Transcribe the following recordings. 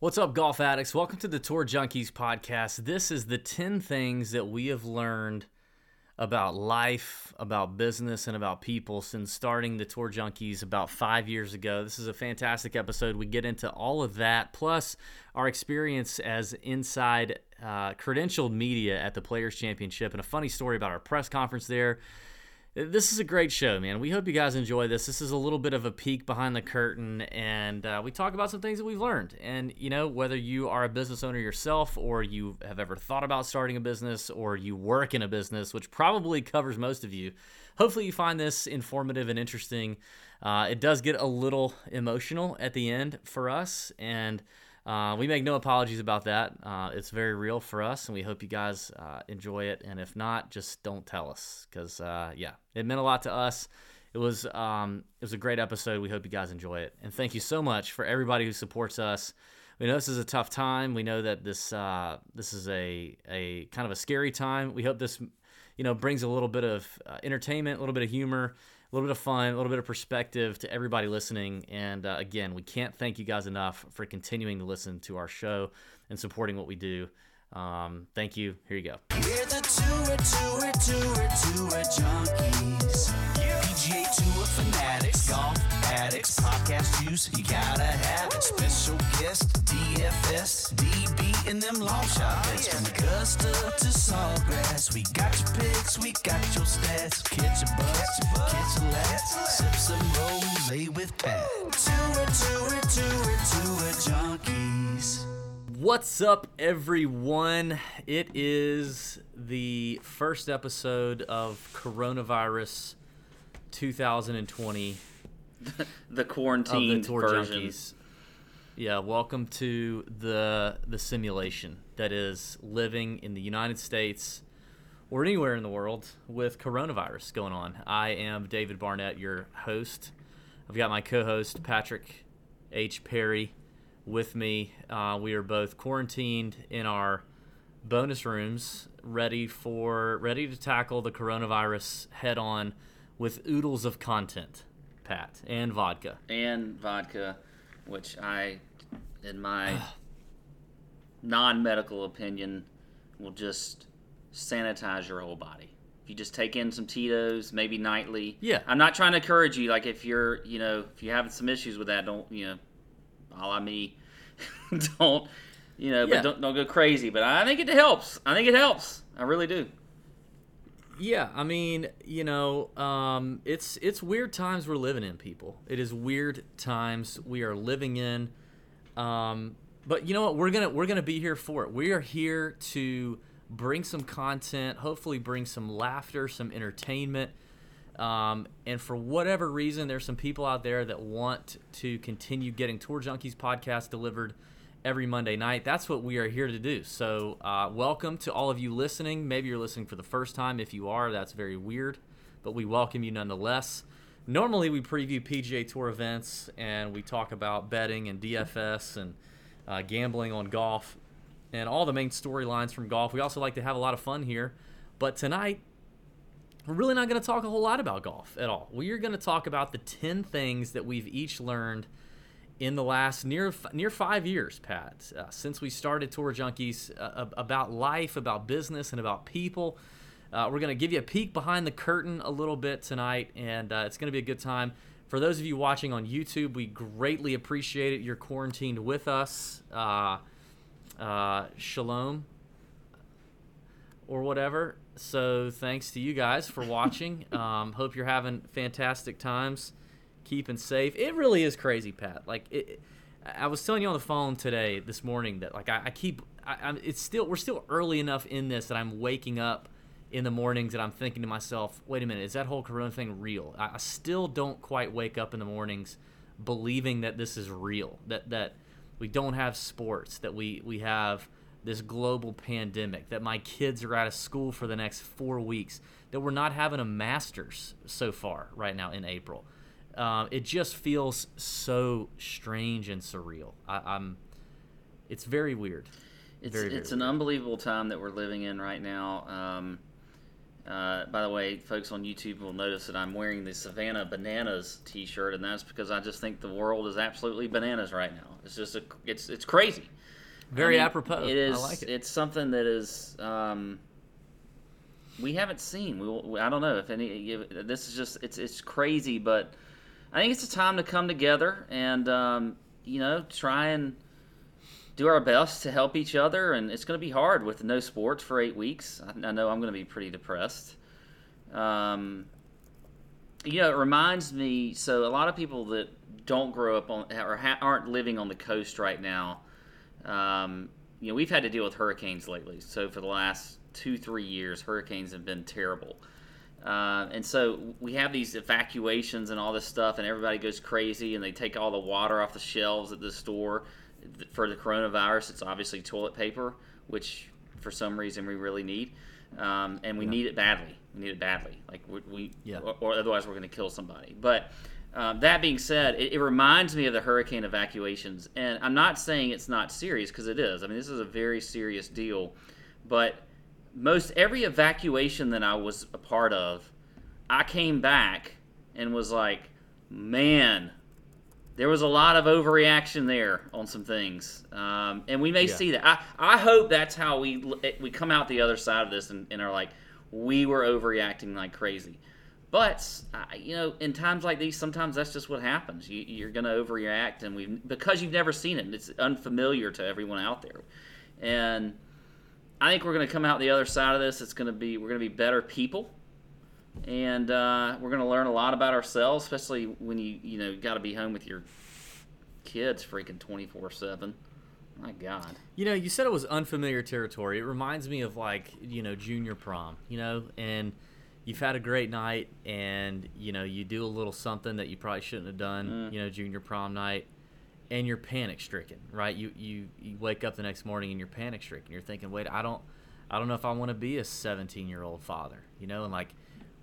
What's up, golf addicts? Welcome to the Tour Junkies podcast. This is the 10 things that we have learned about life, about business, and about people since starting the Tour Junkies about five years ago. This is a fantastic episode. We get into all of that, plus our experience as inside uh, credentialed media at the Players Championship, and a funny story about our press conference there this is a great show, man. We hope you guys enjoy this. This is a little bit of a peek behind the curtain, and uh, we talk about some things that we've learned. And, you know, whether you are a business owner yourself, or you have ever thought about starting a business, or you work in a business, which probably covers most of you, hopefully you find this informative and interesting. Uh, it does get a little emotional at the end for us, and uh, we make no apologies about that. Uh, it's very real for us, and we hope you guys uh, enjoy it. And if not, just don't tell us, because uh, yeah, it meant a lot to us. It was um, it was a great episode. We hope you guys enjoy it, and thank you so much for everybody who supports us. We know this is a tough time. We know that this uh, this is a a kind of a scary time. We hope this you know brings a little bit of uh, entertainment, a little bit of humor a little bit of fun, a little bit of perspective to everybody listening. And uh, again, we can't thank you guys enough for continuing to listen to our show and supporting what we do. Um, thank you. Here you go. We're the tour, tour, tour, tour junkies. PGA Tour addicts, podcast juice, you gotta have it. Special guest, DFS, DB, and them long shot bets. Oh, From Augusta to Sawgrass, we got your picks, we got your stats. Catch a buzz, catch a laugh, sip some rose with Pat. Tour, tour, tour, tour junkies. What's up, everyone? It is the first episode of Coronavirus 2020. the quarantine of the tour version. junkies. Yeah, welcome to the the simulation that is living in the United States or anywhere in the world with coronavirus going on. I am David Barnett, your host. I've got my co-host Patrick H. Perry with me. Uh, we are both quarantined in our bonus rooms, ready for ready to tackle the coronavirus head on with oodles of content, Pat, and vodka. And vodka, which I, in my non medical opinion, will just sanitize your whole body. If you just take in some Tito's, maybe nightly. Yeah. I'm not trying to encourage you. Like, if you're, you know, if you're having some issues with that, don't, you know, a la me, don't, you know, yeah. but don't, don't go crazy. But I think it helps. I think it helps. I really do. Yeah, I mean, you know, um, it's it's weird times we're living in, people. It is weird times we are living in. Um, but you know what? We're gonna we're gonna be here for it. We are here to bring some content, hopefully bring some laughter, some entertainment. Um, and for whatever reason, there's some people out there that want to continue getting Tour Junkies podcast delivered every Monday night. That's what we are here to do. So, uh, welcome to all of you listening. Maybe you're listening for the first time. If you are, that's very weird, but we welcome you nonetheless. Normally, we preview PGA Tour events and we talk about betting and DFS and uh, gambling on golf and all the main storylines from golf. We also like to have a lot of fun here. But tonight, we're really not going to talk a whole lot about golf at all. We are going to talk about the 10 things that we've each learned in the last near near five years, Pat, uh, since we started Tour Junkies, uh, about life, about business, and about people. Uh, we're going to give you a peek behind the curtain a little bit tonight, and uh, it's going to be a good time. For those of you watching on YouTube, we greatly appreciate it. You're quarantined with us. Uh, uh, shalom or whatever. So thanks to you guys for watching. um, hope you're having fantastic times keeping safe. It really is crazy, Pat. Like it, I was telling you on the phone today, this morning, that like I, I keep, I, it's still we're still early enough in this that I'm waking up in the mornings and I'm thinking to myself, wait a minute, is that whole Corona thing real? I, I still don't quite wake up in the mornings believing that this is real. That that we don't have sports. That we we have this global pandemic. That my kids are out of school for the next four weeks. That we're not having a Masters so far right now in April um, it just feels so strange and surreal. I, am It's very weird. It's very, very it's weird. an unbelievable time that we're living in right now. Um, Uh, by the way, folks on YouTube will notice that I'm wearing the Savannah Bananas T-shirt, and that's because I just think the world is absolutely bananas right now. It's just a, it's it's crazy. Very I mean, apropos. It is. I like it. It's something that is. Um, we haven't seen. We, will- I don't know if any. This is just. It's it's crazy, but I think it's a time to come together and um, you know try and do our best to help each other. And it's going to be hard with no sports for eight weeks. I, I know I'm going to be pretty depressed. Um, you know, it reminds me. So a lot of people that don't grow up on or ha- aren't living on the coast right now. Um, you know, we've had to deal with hurricanes lately. So for the last two, three years, hurricanes have been terrible. Uh, and so we have these evacuations and all this stuff, and everybody goes crazy, and they take all the water off the shelves at the store for the coronavirus. It's obviously toilet paper, which for some reason we really need, um, and we Yeah. need it badly. We need it badly, like we, we Yeah. or, or otherwise we're going to kill somebody. But um, that being said, it, it reminds me of the hurricane evacuations, and I'm not saying it's not serious because it is. I mean, this is a very serious deal, but most every evacuation that I was a part of, I came back and was like, man, there was a lot of overreaction there on some things, um, and we may Yeah. see that. I, I hope that's how we we come out the other side of this and, and are like, we were overreacting like crazy. But uh, you know, in times like these, sometimes that's just what happens. You, you're going to overreact, and we because you've never seen it, and it's unfamiliar to everyone out there. And I think we're going to come out the other side of this. It's going to be we're going to be better people, and uh, we're going to learn a lot about ourselves, especially when you you know got to be home with your kids freaking twenty four seven. My God. You know, you said it was unfamiliar territory. It reminds me of like, you know, junior prom, you know, and you've had a great night and, you know, you do a little something that you probably shouldn't have done, Mm. you know, junior prom night, and you're panic stricken, right? You, you you wake up the next morning and you're panic stricken. You're thinking, "Wait, I don't I don't know if I want to be a 17-year-old father." You know, and like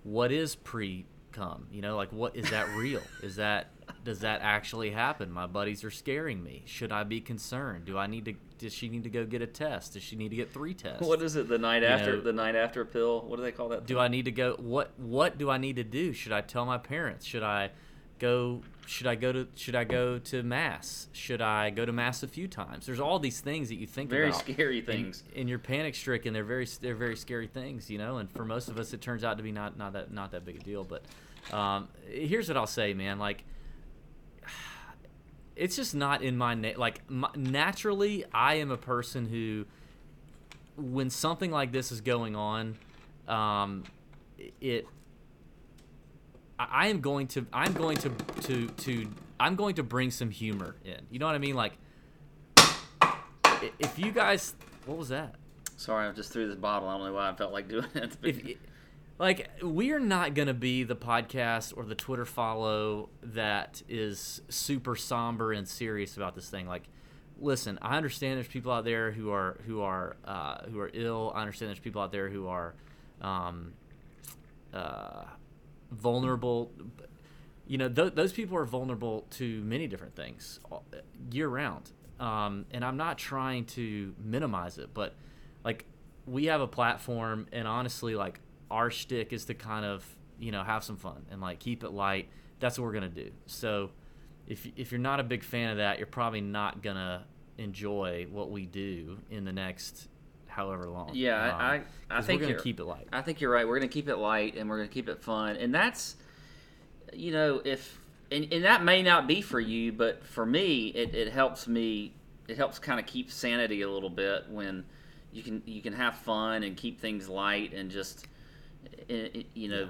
what is pre cum? You know, like what is that real? is that does that actually happen? My buddies are scaring me. Should I be concerned? Do I need to? Does she need to go get a test? Does she need to get three tests? What is it? The night You after know- the night after pill. What do they call that? do I need to go? What What do I need to do? Should I tell my parents? Should I go? Should I go to? Should I go to mass? Should I go to mass a few times? There's all these things that you think Very about. Very scary and- things. And, you're panic stricken. They're very they're very scary things, you know. And for most of us, it turns out to be not not that not that big a deal. But um, here's what I'll say, man. Like it's just not in my na- like my, naturally i am a person who when something like this is going on um it I, I am going to i'm going to to to i'm going to bring some humor in. You know what i mean? Like if you guys what was that? Sorry, I just threw this bottle. I don't know why I felt like doing it. if like we are not going to be the podcast or the twitter follow that is super somber and serious about this thing. Like listen i understand there's people out there who are who are uh, who are ill. I understand there's people out there who are um, uh, vulnerable you know th- those people are vulnerable to many different things year round. Um, and i'm not trying to minimize it but like we have a platform and honestly like our shtick is to kind of you know have some fun and like keep it light. That's what we're gonna do. So if, if you're not a big fan of that you're probably not gonna enjoy what we do in the next however long Yeah, I- Um, I- I think we're gonna you're- keep it light I think you're right. We're going to keep it light and we're going to keep it fun. And that's, you know, if, and, and that may not be for you, but for me, it, it helps me, it helps kind of keep sanity a little bit when you can, you can have fun and keep things light and just, you know,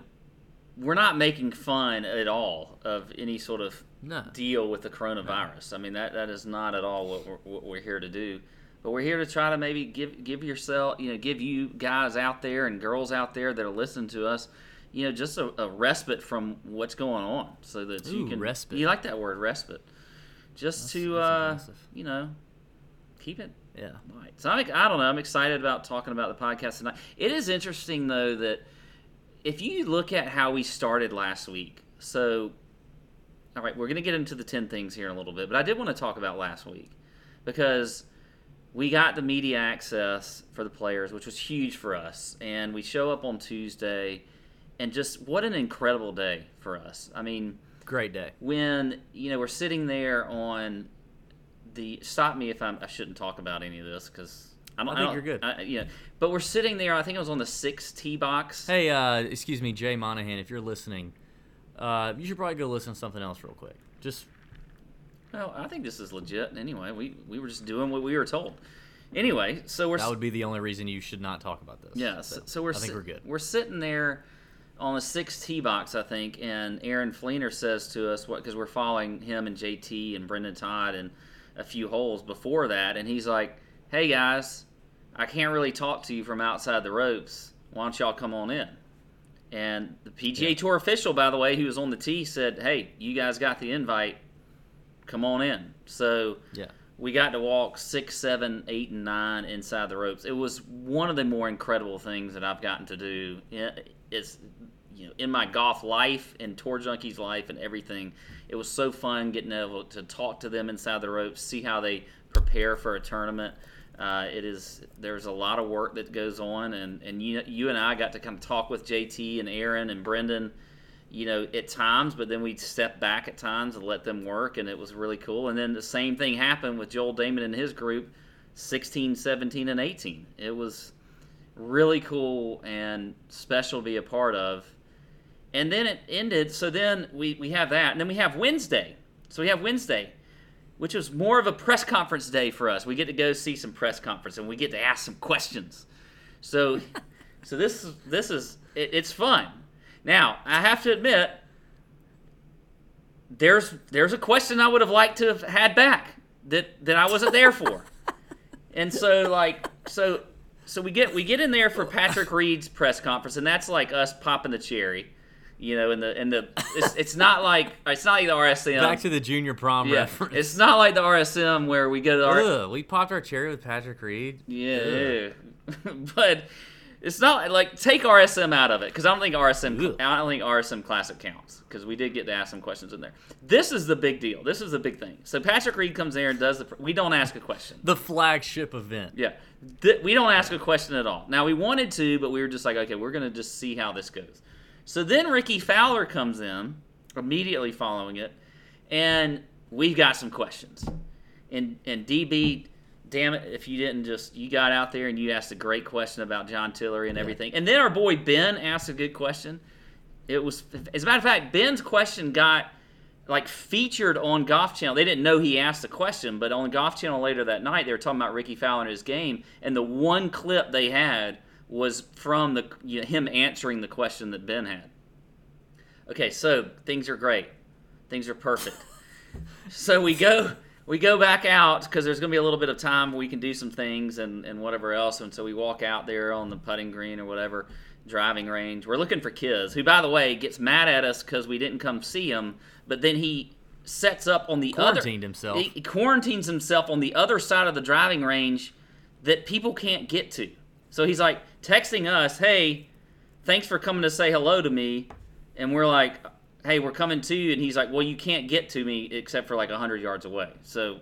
we're not making fun at all of any sort of no deal with the coronavirus. I mean that that is not at all what we're, what we're here to do. But we're here to try to maybe give give yourself, you know, give you guys out there and girls out there that are listening to us, you know, just a, a respite from what's going on, so that you can respite. You like that word, respite? Just That's- to that's uh, you know, keep it yeah Right. So I'm, I don't know. I'm excited about talking about the podcast tonight. It is interesting though that if you look at how we started last week, so all right, we're going to get into the ten things here in a little bit, but I did want to talk about last week because we got the media access for the players, which was huge for us. And we show up on Tuesday, and just what an incredible day for us. I mean, Great day. when you know we're sitting there on the stop me if I'm I shouldn't talk about any of this because I don't I think don't- you're good. I, yeah, but we're sitting there. I think it was on the six tee box. Hey, uh, excuse me, Jay Monahan, if you're listening, uh, you should probably go listen to something else real quick. Just Well, I think this is legit. Anyway, we we were just doing what we were told. Anyway, so we're that would be the only reason you should not talk about this. Yeah, so, so we're I think we're good. We're sitting there on the six tee box, I think, and Aaron Fleener says to us what because we're following him and JT and Brendan Todd and a few holes before that, and he's like, "Hey guys, I can't really talk to you from outside the ropes. Why don't y'all come on in?" And the PGA Yeah. Tour official, by the way, who was on the tee, said, "Hey, you guys got the invite. Come on in." So Yeah. we got to walk six, seven, eight, and nine inside the ropes. It was one of the more incredible things that I've gotten to do. It- It's you know in my golf life and Tour Junkies life and everything. It was so fun getting able to talk to them inside the ropes, see how they prepare for a tournament. Uh, it is there's a lot of work that goes on, and and you you and I got to kind of talk with JT and Aaron and Brendan you know, at times, but then we'd step back at times and let them work, and it was really cool. And then the same thing happened with Joel Dahmen and his group, 16, 17, and 18. It was really cool and special to be a part of. And then it ended, so then we, we have that, and then we have Wednesday. So we have Wednesday, which was more of a press conference day for us. We get to go see some press conference, and we get to ask some questions. So, so this is this is it, it's fun. Now I have to admit, there's there's a question I would have liked to have had back that that I wasn't there for, and so like so so we get we get in there for Patrick Reed's press conference, and that's like us popping the cherry, you know, in the in the it's, it's not like it's not like the RSM. Back to the junior prom yeah, reference. it's not like the RSM where we go to the R- Ugh, we popped our cherry with Patrick Reed. Yeah. but it's not like take RSM out of it because I don't think RSM Ugh. I don't think RSM Classic counts because we did get to ask some questions in there. This is the big deal. This is the big thing. So Patrick Reed comes there and does the. We don't ask a question. The flagship event. Yeah, Th- we don't ask a question at all. Now we wanted to, but we were just like, okay, we're gonna just see how this goes. So then Rickie Fowler comes in immediately following it, and we've got some questions. And and DB, damn it, if you didn't just you got out there and you asked a great question about John Tillery and everything, and then our boy Ben asked a good question. It was, as a matter of fact, Ben's question got like featured on Golf Channel. They didn't know he asked the question, but on Golf Channel later that night, they were talking about Rickie Fowler and his game, and the one clip they had was from the you know, him answering the question that Ben had. Okay, so things are great, things are perfect. so we go we go back out because there's going to be a little bit of time we can do some things and, and whatever else. And so we walk out there on the putting green or whatever driving range. We're looking for Kiz, who, by the way, gets mad at us because we didn't come see him. But then he sets up on the Quarantined other himself. He, he quarantines himself on the other side of the driving range that people can't get to. So he's like texting us, "Hey, thanks for coming to say hello to me," and we're like, "Hey, we're coming to you," and he's like, "Well, you can't get to me except for like hundred yards away." So,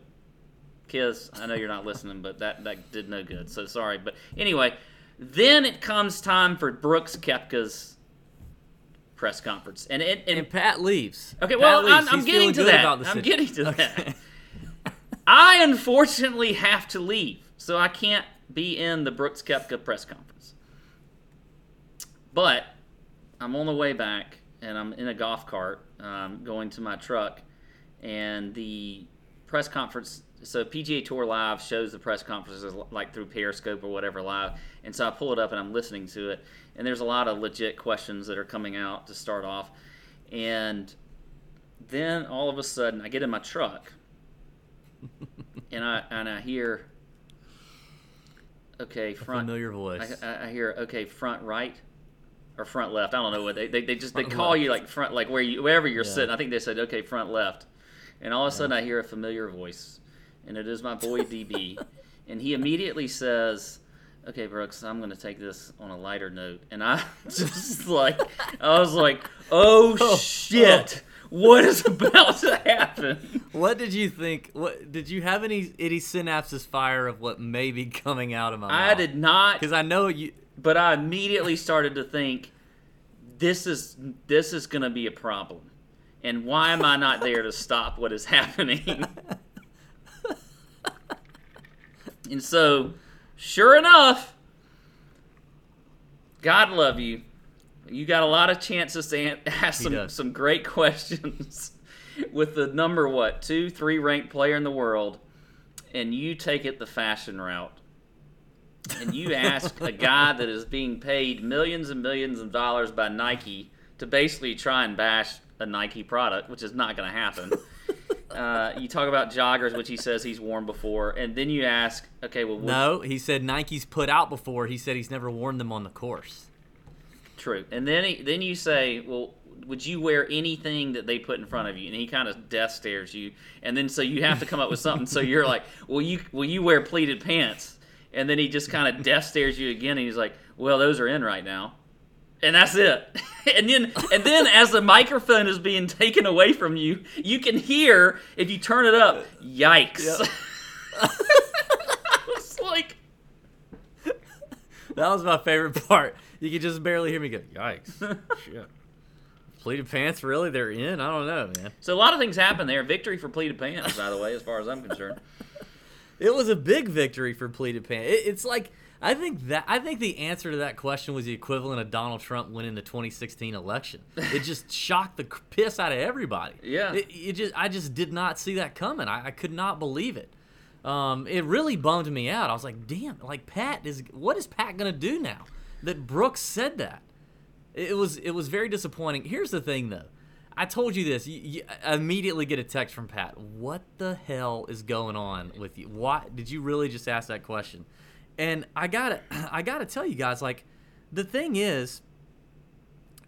Kiz, I know you're not listening, but that that did no good. So sorry, but anyway, then it comes time for Brooks Koepka's press conference, and it and And Pat leaves. Okay, Pat well, leaves. I'm, I'm getting to that. I'm getting to Okay. that. I unfortunately have to leave, so I can't be in the Brooks Kepka press conference. But I'm on the way back, and I'm in a golf cart um, going to my truck, and the press conference. So PGA Tour Live shows the press conferences like through Periscope or whatever live, and so I pull it up and I'm listening to it, and there's a lot of legit questions that are coming out to start off, and then all of a sudden I get in my truck and I and I hear okay front Familiar voice. I- I hear okay front right or front left I don't know what they they, they just they call left. you like front like where you wherever you're Yeah. sitting I think they said okay front left and all of a sudden I hear a familiar voice and it is my boy DB and he immediately says okay Brooks I'm gonna take this on a lighter note and I just like I was like oh, Oh, shit oh. what is about to happen? What did you think? What did you have any any synapses fire of what may be coming out of my mouth? I did not, because I know you. But I immediately started to think, this is this is going to be a problem, and why am I not there to stop what is happening? and so, sure enough, God love you. You got a lot of chances to ask some, some great questions with the number what two, three ranked player in the world, and you take it the fashion route and you ask a guy that is being paid millions and millions of dollars by Nike to basically try and bash a Nike product, which is not going to happen. Uh, you talk about joggers, which he says he's worn before, and then you ask, okay, well, what, No, he said Nike's put out before. He said he's never worn them on the course. true, and then he, then you say, well, would you wear anything that they put in front of you? And he kind of death stares you, and then so you have to come up with something. so you're like, well, you will you wear pleated pants? And then he just kind of death stares you again, and he's like, well, those are in right now. and that's it. and then and then as the microphone is being taken away from you, you can hear if you turn it up, yikes. it's like That was my favorite part. You could just barely hear me go, yikes. Shit. Pleated pants, really? They're in? I don't know, man. so a lot of things happen there. Victory for pleated pants, by the way, as far as I'm concerned. It was a big victory for pleated pants. It, it's like I think that I think the answer to that question was the equivalent of Donald Trump winning the 2016 election. It just shocked the piss out of everybody. Yeah. It, it just I just did not see that coming. I, I could not believe it. Um, it really bummed me out. I was like, damn, like Pat is what is Pat gonna do now? That Brooks said that. It was it was very disappointing. Here's the thing though. I told you this. You, you immediately get a text from Pat. What the hell is going on with you? Why did you really just ask that question? And I gotta I gotta tell you guys, like, the thing is,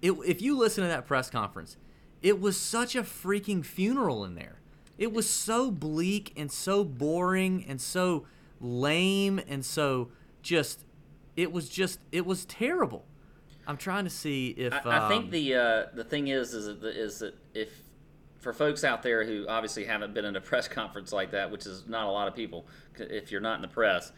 it, if you listen to that press conference, it was such a freaking funeral in there. It was so bleak and so boring and so lame and so just it was just it was terrible. I'm trying to see if I, I think um, the uh, the thing is is that, is that if for folks out there who obviously haven't been in a press conference like that, which is not a lot of people, if you're not in the press,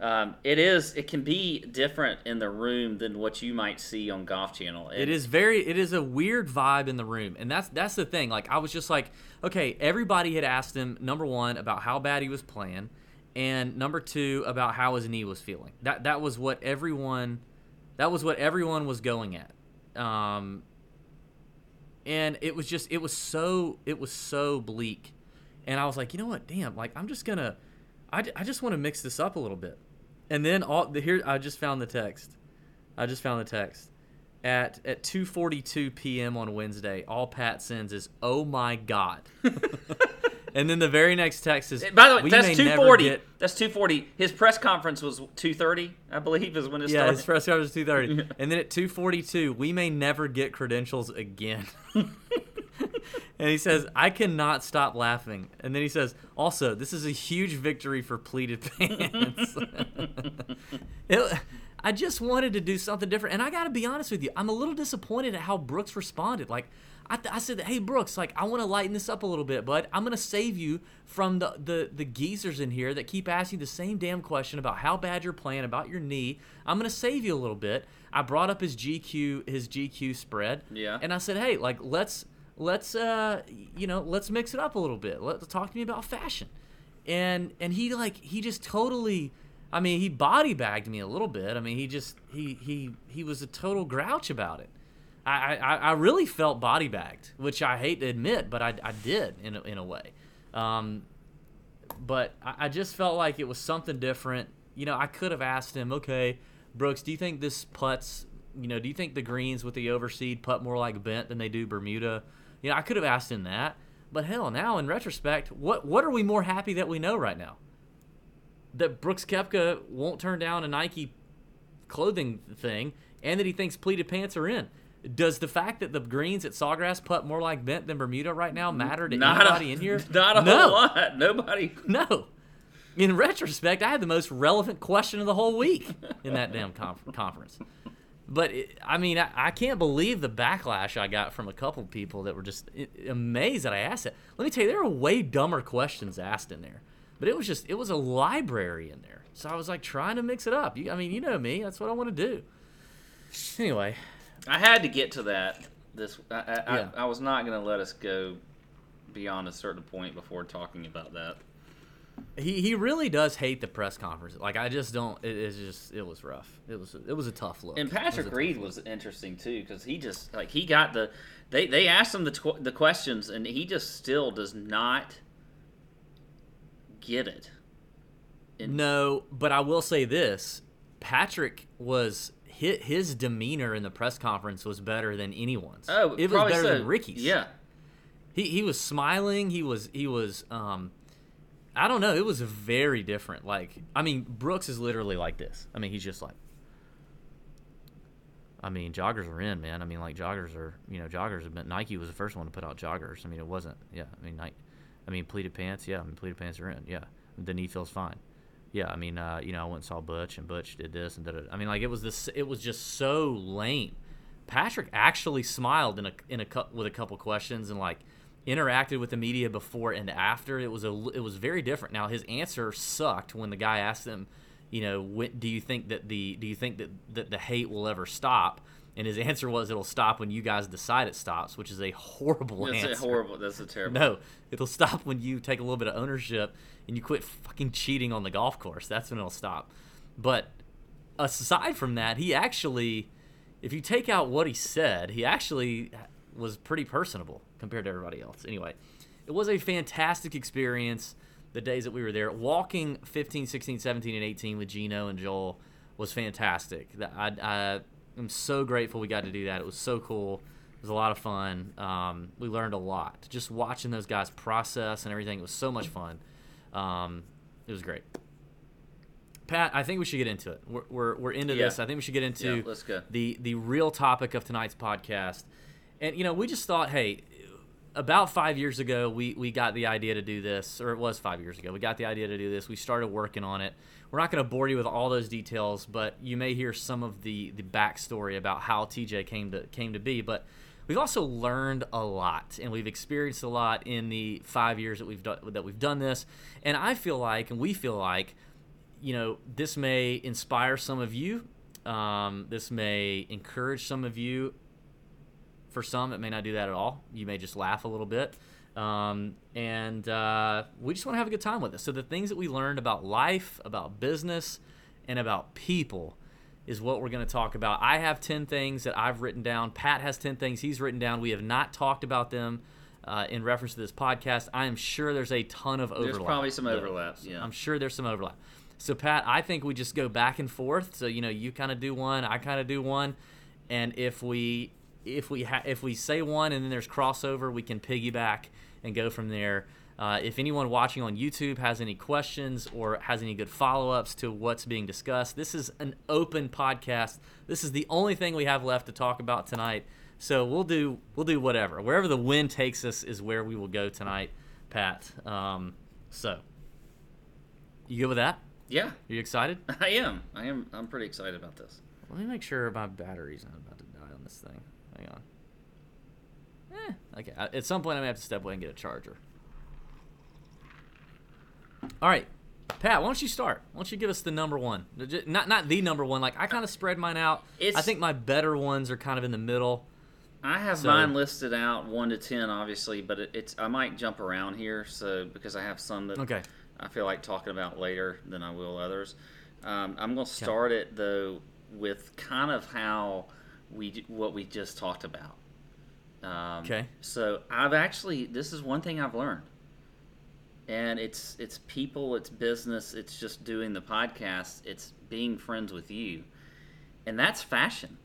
um, it is it can be different in the room than what you might see on Golf Channel. It is very it is a weird vibe in the room. And that's that's the thing. Like I was just like, okay, everybody had asked him number 1 about how bad he was playing and number 2 about how his knee was feeling. That that was what everyone that was what everyone was going at. Um and it was just it was so it was so bleak. And I was like, "You know what? Damn, like I'm just to I, I just want to mix this up a little bit." And then all the, here I just found the text. I just found the text. At at 2:42 p.m. on Wednesday, all Pat sends is "Oh my God," and then the very next text is By the way, that's two forty. get-" That's two forty. His press conference was two thirty, I believe, is when it Yeah, started. his press conference is 2:30, and then at 2:42, we may never get credentials again. and he says, "I cannot stop laughing." And then he says, "Also, this is a huge victory for pleated pants." It- I just wanted to do something different, and I got to be honest with you, I'm a little disappointed at how Brooks responded. Like, I, th- I said, "Hey, Brooks, like, I want to lighten this up a little bit, bud. I'm gonna save you from the, the the geezers in here that keep asking the same damn question about how bad you're playing, about your knee. I'm gonna save you a little bit." I brought up his GQ his GQ spread, Yeah. and I said, "Hey, like, let's let's uh you know let's mix it up a little bit. Let's talk to me about fashion." and and he like he just totally I mean he body bagged me a little bit. I mean he just he he he was a total grouch about it. I I, really felt body bagged, which I hate to admit, but I, I did in a, in a way. Um, but I, I just felt like it was something different. You know, I could have asked him, okay, Brooks, do you think this putts? You know, do you think the greens with the overseed putt more like bent than they do Bermuda? You know, I could have asked him that. But hell, now in retrospect, what what are we more happy that we know right now? That Brooks Koepka won't turn down a Nike clothing thing, and that he thinks pleated pants are in. Does the fact that the greens at Sawgrass putt more like bent than Bermuda right now matter to not anybody a, in here? Not a no, whole lot. Nobody. no. In retrospect, I had the most relevant question of the whole week in that damn conf- conference. but it, I mean, I, I can't believe the backlash I got from a couple people that were just amazed that I asked it. Let me tell you, there were way dumber questions asked in there, but it was just it was a library in there. So I was like trying to mix it up. You, I mean, you know me. That's what I want to do. Anyway, I had to get to that. This I, I, Yeah. I, I was not going to let us go beyond a certain point before talking about that. he he really does hate the press conference. Like I just don't. It is just it was rough. It was it was a tough look. And It was Patrick Reed was interesting too because he just like he got the they they asked him the tw- the questions and he just still does not get it. And- No, but I will say this: Patrick was hit. His demeanor in the press conference was better than anyone's. Oh, it was better so. than Rickie's. Yeah, he he was smiling. He was he was. Um, I don't know. It was very different. Like I mean, Brooks is literally like this. I mean, he's just like. I mean, joggers are in, man. I mean, like joggers are, you know, joggers have been. Nike was the first one to put out joggers. I mean, it wasn't. Yeah, I mean, Nike. I mean, pleated pants. Yeah, I mean, pleated pants are in. Yeah, the knee feels fine. Yeah, I mean, uh, you know, I went and saw Butch, and Butch did this and it. I mean, like it was this. It was just so lame. Patrick actually smiled in a in a cou- with a couple questions and like interacted with the media before and after. It was a it was very different. Now his answer sucked when the guy asked him, you know, when, do you think that the do you think that that the hate will ever stop? And his answer was, it'll stop when you guys decide it stops, which is a horrible that's answer. a horrible. That's a terrible. No, it'll stop when you take a little bit of ownership and you quit fucking cheating on the golf course. That's when it'll stop. But aside from that, he actually, if you take out what he said, he actually was pretty personable compared to everybody else. Anyway, it was a fantastic experience the days that we were there. Walking 15, 16, 17, and 18 with Gino and Joel was fantastic. That- I, I am so grateful we got to do that. It was so cool. It was a lot of fun. Um, we learned a lot. Just watching those guys process and everything, it was so much fun. Um, it was great. Pat, I think we should get into it. We're, we're, we're into Yeah. this. I think we should get into Yeah, the the real topic of tonight's podcast. And you know, we just thought, hey, about five years ago, we we got the idea to do this, or it was five years ago. We got the idea to do this. We started working on it. We're not going to bore you with all those details, but you may hear some of the the backstory about how TJ came to came to be. But we've also learned a lot, and we've experienced a lot in the five years that we've done that we've done this. And I feel like, and we feel like, you know, this may inspire some of you. Um, this may encourage some of you. For some, it may not do that at all. You may just laugh a little bit. Um, and uh, we just want to have a good time with it. So, the things that we learned about life, about business, and about people is what we're going to talk about. I have 10 things that I've written down. Pat has 10 things he's written down. We have not talked about them uh, in reference to this podcast. I am sure there's a ton of overlap. There's probably some overlaps. Yeah. I'm sure there's some overlap. So Pat, I think we just go back and forth. So you know, you kind of do one, I kind of do one, and if we if we ha- if we say one and then there's crossover, we can piggyback and go from there. Uh, if anyone watching on YouTube has any questions or has any good follow ups to what's being discussed, this is an open podcast. This is the only thing we have left to talk about tonight. So we'll do we'll do whatever. Wherever the wind takes us is where we will go tonight, Pat. Um, so you good with that? yeah, Are you excited? I am. I am. I'm pretty excited about this. Let me make sure my battery's not about to die on this thing. Hang on. Eh, okay. At some point, I'm gonna have to step away and get a charger. All right, Pat. Why don't you start? Why don't you give us the number one? Not not the number one. Like I kind of spread mine out. I think my better ones are kind of in the middle. I have So- mine listed out one to ten, obviously, but it, it's I might jump around here, so because I have some that Okay. I feel like talking about later than I will others. Um, I'm going to start it though with kind of how we what we just talked about. Um, Okay. So I've actually this is one thing I've learned, and it's it's people, it's business, it's just doing the podcast, it's being friends with you, and that's fashion.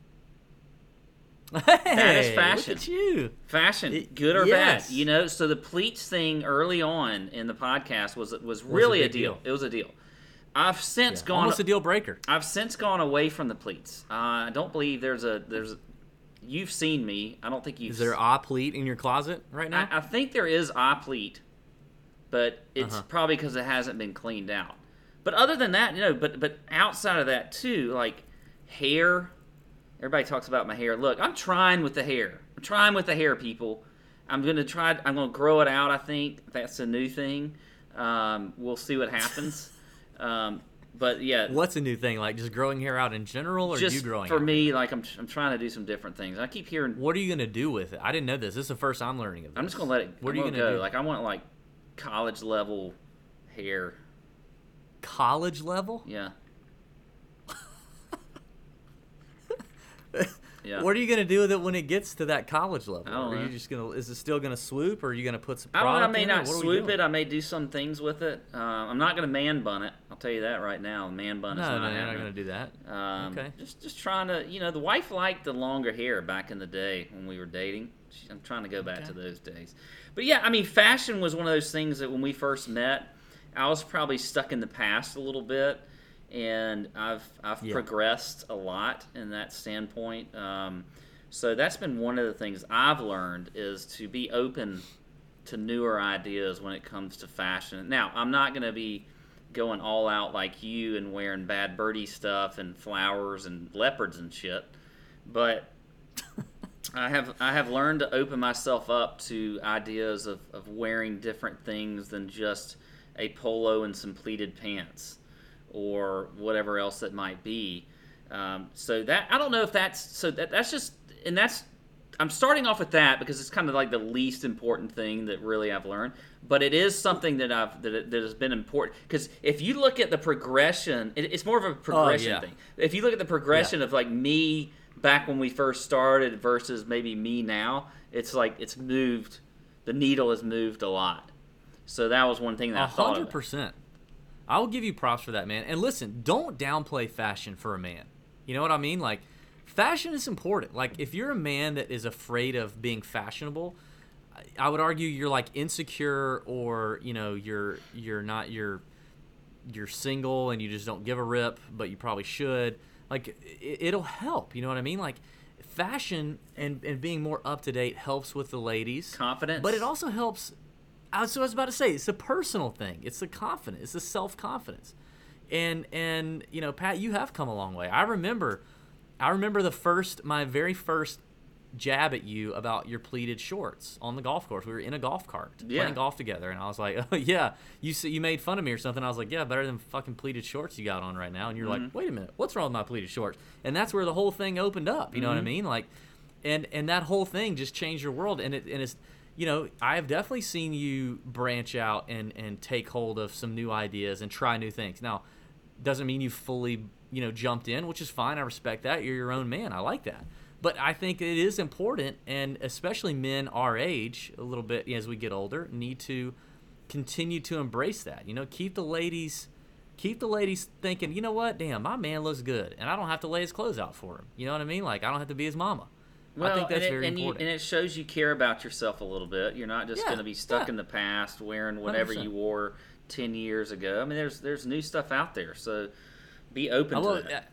Hey, Look fashion. at you. Fashion, It- good or yes. bad, you know. So the pleats thing early on in the podcast was was really a, big deal. deal. It was a deal. I've since Yeah, gone. Almost a deal breaker. I've since gone away from the pleats. Uh, I don't believe there's a there's. You've seen me. I don't think you've. Is there a pleat in your closet right now? I, I think there is eye pleat, but it's Uh-huh. probably because it hasn't been cleaned out. But other than that, you know, but but outside of that too, like hair, Everybody talks about my hair. Look, I'm trying with the hair. I'm trying with the hair, people. I'm gonna try. I'm gonna grow it out. I think that's a new thing. Um, we'll see what happens. Um, but yeah, What's a new thing? Like just growing hair out in general, or just you growing? for me, like I'm, I'm trying to do some different things. I keep hearing. What are you gonna do with it? I didn't know this. This is the first I'm learning of. This. I'm just gonna let it. What I'm are you gonna go. do? Like I want like college level hair. college level. Yeah. Yeah. What are you gonna do with it when it gets to that college level? Are you just gonna? Is it still gonna swoop, or are you gonna put some? I don't know. I may not swoop it. I may do some things with it. Uh, I'm not gonna man bun it. I'll tell you that right now. Man bun is not no, you're not gonna do that. Um, Okay. Just, just trying to, you know, the wife liked the longer hair back in the day when we were dating. She, I'm trying to go back Okay. to those days. But yeah, I mean, fashion was one of those things that when we first met, I was probably stuck in the past a little bit, and I've I've Yeah. progressed a lot in that standpoint. Um, so that's been one of the things I've learned is to be open to newer ideas when it comes to fashion. Now, I'm not going to be going all out like you and wearing bad birdie stuff and flowers and leopards and shit, but I have I have learned to open myself up to ideas of, of wearing different things than just a polo and some pleated pants or whatever else it might be. Um, so that I don't know if that's so that that's just and that's I'm starting off with that because it's kind of like the least important thing that really I've learned, but it is something that I've that, that has been important because if you look at the progression, it, it's more of a progression yeah. thing. If you look at the progression of like me back when we first started versus maybe me now, it's like it's moved. The needle has moved a lot. So that was one thing that I A thought hundred percent. I will give you props for that, man. And listen, don't downplay fashion for a man. You know what I mean? Like, fashion is important. Like, if you're a man that is afraid of being fashionable, I- would argue you're like insecure, or you know, you're you're not you're you're single and you just don't give a rip, but you probably should. Like, it, it'll help. You know what I mean? Like, fashion and and being more up to date helps with the ladies. Confidence. But it also helps. I was, so I was about to say it's a personal thing. It's the confidence. It's the self confidence. And and you know, Pat, you have come a long way. I remember, I remember the first, my very first jab at you about your pleated shorts on the golf course. We were in a golf cart Yeah. playing golf together, and I was like, "Oh yeah, you you made fun of me or something." I was like, "Yeah, better than fucking pleated shorts you got on right now." And you're like, mm-hmm. "Wait a minute, what's wrong with my pleated shorts?" And that's where the whole thing opened up. You know what I mm-hmm. mean? Like, and and that whole thing just changed your world. And it and it's you know I have definitely seen you branch out and and take hold of some new ideas and try new things. Now, doesn't mean you fully you know jumped in, which is fine. I respect that. You're your own man. I like that. But I think it is important, and especially men our age, a little bit as we get older, need to continue to embrace that. You know, keep the ladies, keep the ladies thinking, you know what, damn, my man looks good, and I don't have to lay his clothes out for him. You know what I mean? Like I don't have to be his mama. Well, I think that's and it, very and important. You, and it shows you care about yourself a little bit. You're not just Yeah, going to be stuck yeah. in the past wearing whatever 100%. you wore ten years ago. I mean, there's there's new stuff out there, so be open I to will, that.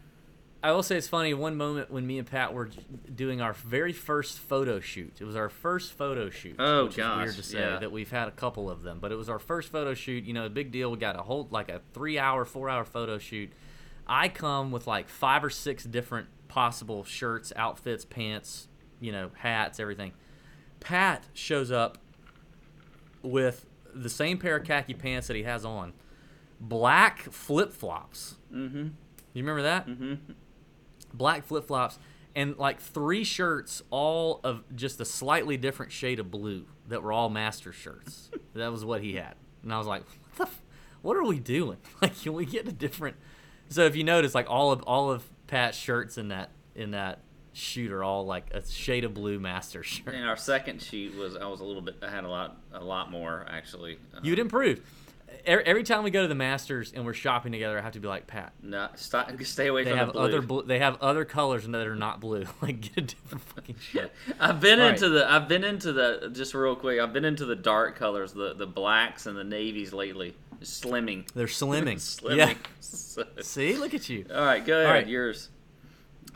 I will say it's funny. One moment when me and Pat were doing our very first photo shoot. It was our first photo shoot. Oh, which is weird to say yeah. that we've had a couple of them, but it was our first photo shoot. You know, a big deal. We got a whole like a three-hour, four-hour photo shoot. I come with like five or six different possible shirts, outfits, pants, you know, hats, everything. Pat shows up with the same pair of khaki pants that he has on, black flip flops. Mm-hmm. You remember that? Mm-hmm. Black flip flops and like three shirts, all of just a slightly different shade of blue that were all master shirts. that was what he had, and I was like, what the, f- what are we doing? Like, can we get a different? So if you notice, like all of all of Pat's shirts in that in that shoot are all like a shade of blue master shirt. And our second shoot was I was a little bit I had a lot a lot more actually. Uh, You'd improved. Every, every time we go to the Masters and we're shopping together, I have to be like Pat. no, stop, stay away They from have the blue. other bl- they have other colors that are not blue. like get a different fucking shirt. I've been All into the I've been into the just real quick. I've been into the dark colors, the the blacks and the navies lately. Slimming. They're slimming. Slimming. Yeah. See, look at you. all right, go ahead. right. Yours.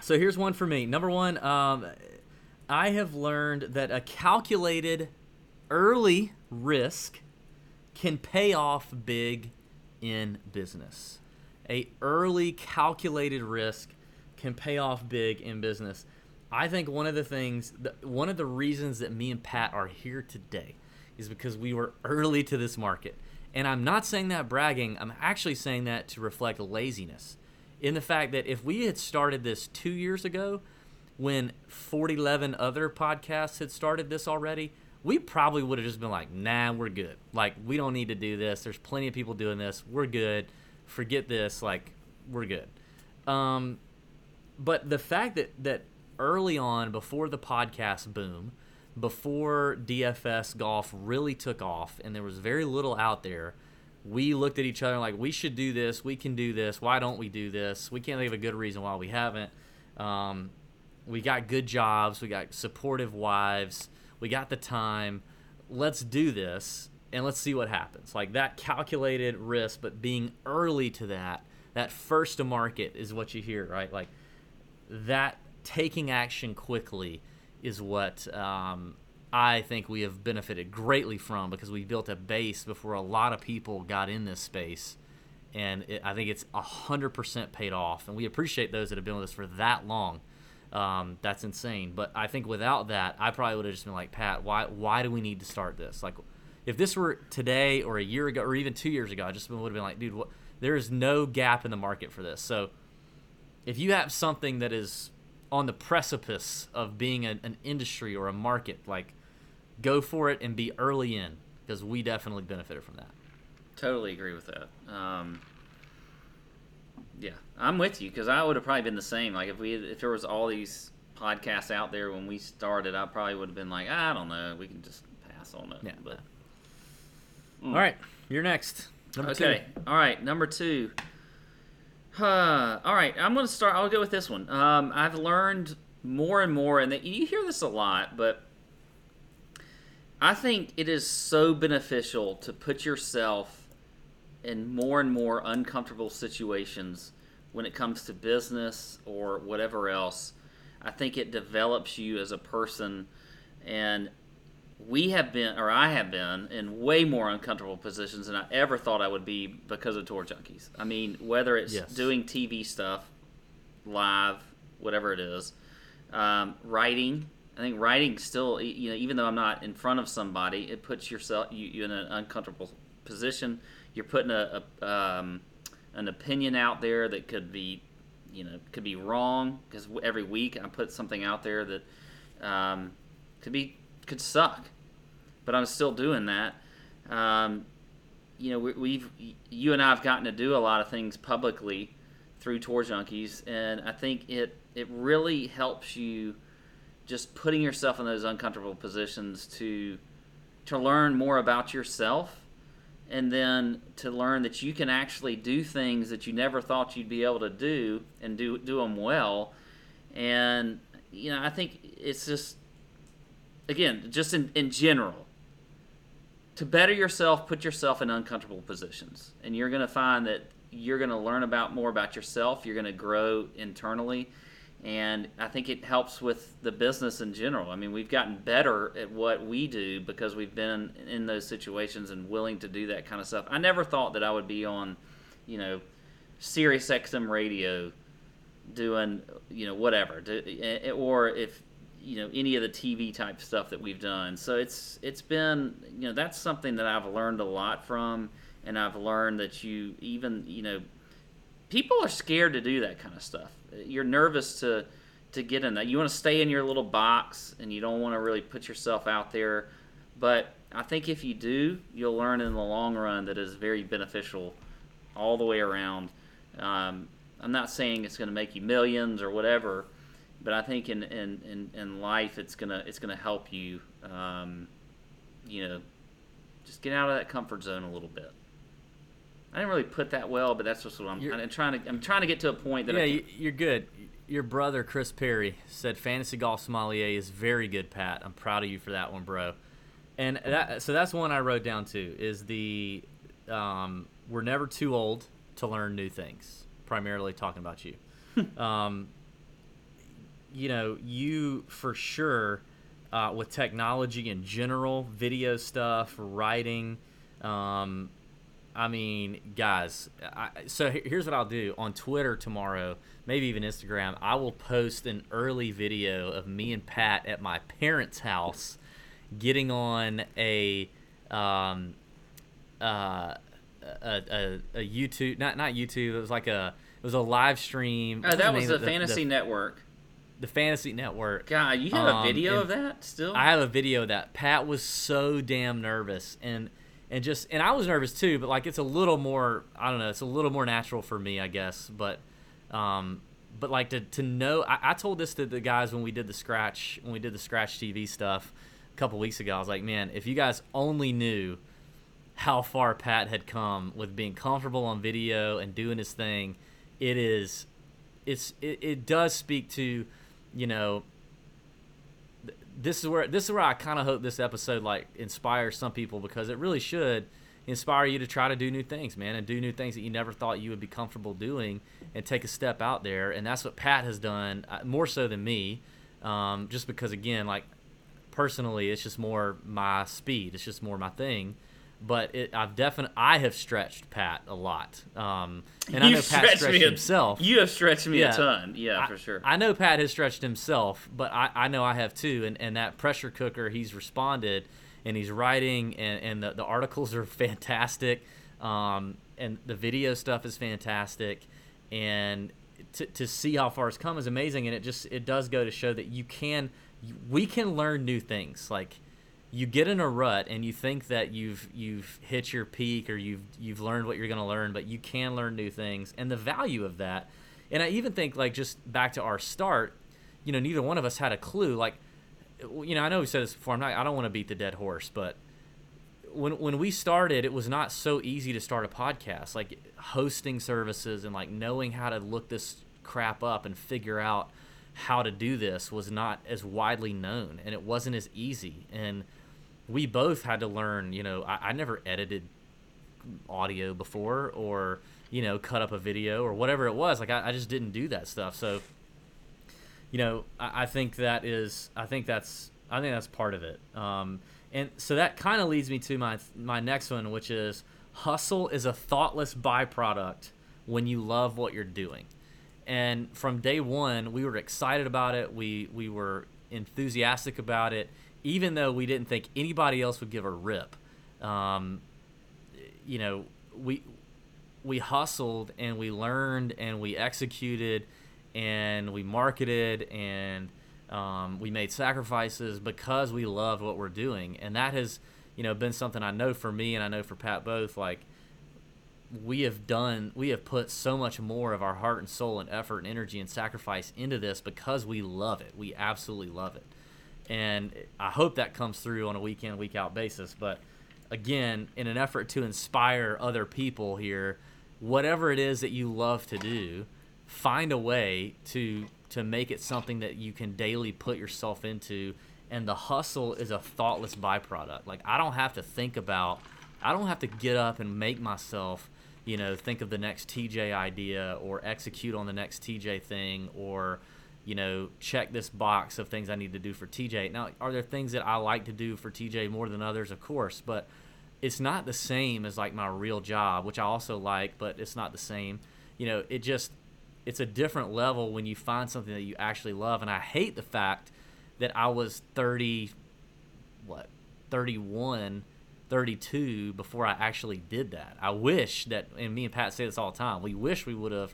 So here's one for me. Number one, um, I have learned that a calculated early risk can pay off big in business. A early calculated risk can pay off big in business. I think one of the things, one of the reasons that me and Pat are here today is because we were early to this market. And I'm not saying that bragging, I'm actually saying that to reflect laziness. In the fact that if we had started this two years ago, when 411 other podcasts had started this already, we probably would have just been like, nah, we're good. Like, we don't need to do this. There's plenty of people doing this. We're good. Forget this. Like, we're good. Um, but the fact that, that early on, before the podcast boom, before DFS golf really took off and there was very little out there, we looked at each other like, we should do this. We can do this. Why don't we do this? We can't think of a good reason why we haven't. Um, we got good jobs. We got supportive wives. We got the time. Let's do this and let's see what happens. Like that calculated risk, but being early to that, that first to market is what you hear, right? Like that taking action quickly is what um, I think we have benefited greatly from because we built a base before a lot of people got in this space. And it, I think it's 100% paid off. And we appreciate those that have been with us for that long. Um, that's insane. But I think without that, I probably would have just been like, Pat, why, why do we need to start this? Like, if this were today or a year ago or even two years ago, I just would have been like, dude, what, there is no gap in the market for this. So if you have something that is on the precipice of being a, an industry or a market, like go for it and be early in because we definitely benefited from that. Totally agree with that. Um, yeah, I'm with you because I would have probably been the same. Like if we if there was all these podcasts out there when we started, I probably would have been like, I don't know, we can just pass on it. Yeah. But mm. all right, you're next. Number okay. Two. All right, number two. Uh, all right, I'm going to start. I'll go with this one. Um, I've learned more and more, and you hear this a lot, but I think it is so beneficial to put yourself in more and more uncomfortable situations when it comes to business or whatever else. I think it develops you as a person, and we have been, or I have been, in way more uncomfortable positions than I ever thought I would be because of Tour Junkies. I mean, whether it's yes. doing TV stuff, live, whatever it is, um, writing. I think writing still, you know, even though I'm not in front of somebody, it puts yourself you, you in an uncomfortable position. You're putting a, a um, an opinion out there that could be, you know, could be wrong because every week I put something out there that um, could be could suck, but I'm still doing that. Um, you know, we, have you and I have gotten to do a lot of things publicly through Tour Junkies, and I think it it really helps you just putting yourself in those uncomfortable positions to to learn more about yourself and then to learn that you can actually do things that you never thought you'd be able to do and do do them well and you know I think it's just again, just in, in general, to better yourself, put yourself in uncomfortable positions. And you're going to find that you're going to learn about more about yourself. You're going to grow internally. And I think it helps with the business in general. I mean, we've gotten better at what we do because we've been in those situations and willing to do that kind of stuff. I never thought that I would be on, you know, Sirius XM radio doing, you know, whatever. Or if you know any of the TV type stuff that we've done. So it's it's been you know that's something that I've learned a lot from, and I've learned that you even you know people are scared to do that kind of stuff. You're nervous to to get in that. You want to stay in your little box, and you don't want to really put yourself out there. But I think if you do, you'll learn in the long run that is very beneficial all the way around. Um, I'm not saying it's going to make you millions or whatever, but I think in, in, in, in life it's gonna it's gonna help you um, you know just get out of that comfort zone a little bit. I didn't really put that well, but that's just what I'm, I'm trying to I'm trying to get to a point that yeah you're good. Your brother Chris Perry said fantasy golf sommelier is very good, Pat. I'm proud of you for that one, bro. And that so that's one I wrote down too. Is the um, we're never too old to learn new things. Primarily talking about you. um, you know, you for sure uh, with technology in general, video stuff, writing, um, I mean, guys. I, so here's what I'll do on Twitter tomorrow, maybe even Instagram. I will post an early video of me and Pat at my parents' house, getting on a, um, uh, a, a, a YouTube, not not YouTube. It was like a, it was a live stream. Oh, that was the, the Fantasy the, Network. The Fantasy Network. God, you have um, a video of that still? I have a video of that. Pat was so damn nervous and and just and I was nervous too, but like it's a little more I don't know, it's a little more natural for me, I guess. But um but like to to know I, I told this to the guys when we did the scratch when we did the scratch TV stuff a couple weeks ago. I was like, man, if you guys only knew how far Pat had come with being comfortable on video and doing his thing, it is it's it, it does speak to, you know, this is where this is where I kind of hope this episode like inspires some people because it really should inspire you to try to do new things, man, and do new things that you never thought you would be comfortable doing, and take a step out there. And that's what Pat has done uh, more so than me, um, just because again, like personally, it's just more my speed. It's just more my thing but it, I've definitely I have stretched Pat a lot. Um, and I know Pat stretched, stretched himself. You have stretched me yeah. a ton, yeah, I, for sure. I know Pat has stretched himself, but I, I know I have too. And, and that pressure cooker, he's responded, and he's writing, and, and the, the articles are fantastic, um, and the video stuff is fantastic, and to, to see how far it's come is amazing. And it just it does go to show that you can we can learn new things like you get in a rut and you think that you've you've hit your peak or you've you've learned what you're going to learn, but you can learn new things and the value of that. And I even think like just back to our start, you know, neither one of us had a clue. Like, you know, I know we said this before. I'm not. I don't want to beat the dead horse, but when when we started, it was not so easy to start a podcast. Like hosting services and like knowing how to look this crap up and figure out how to do this was not as widely known and it wasn't as easy and we both had to learn. You know, I, I never edited audio before or you know cut up a video or whatever it was. Like I, I just didn't do that stuff. So you know, I, I think that is. I think that's. I think that's part of it. Um, and so that kind of leads me to my my next one, which is hustle is a thoughtless byproduct when you love what you're doing. And from day one, we were excited about it. We we were enthusiastic about it even though we didn't think anybody else would give a rip. Um, you know, we we hustled and we learned and we executed and we marketed and um, we made sacrifices because we loved what we're doing, and that has you know been something I know for me and I know for Pat both. Like we have done, we have put so much more of our heart and soul and effort and energy and sacrifice into this because we love it. We absolutely love it and I hope that comes through on a week in week out basis. But again, in an effort to inspire other people here, whatever it is that you love to do, find a way to to make it something that you can daily put yourself into. And the hustle is a thoughtless byproduct. Like I don't have to think about, I don't have to get up and make myself, you know, think of the next TJ idea or execute on the next TJ thing or you know, check this box of things I need to do for TJ. Now, are there things that I like to do for TJ more than others? Of course, but it's not the same as like my real job, which I also like, but it's not the same. You know, it just it's a different level when you find something that you actually love. And I hate the fact that I was 30 what, 31, 32 before I actually did that. I wish that and me and Pat say this all the time. We wish we would have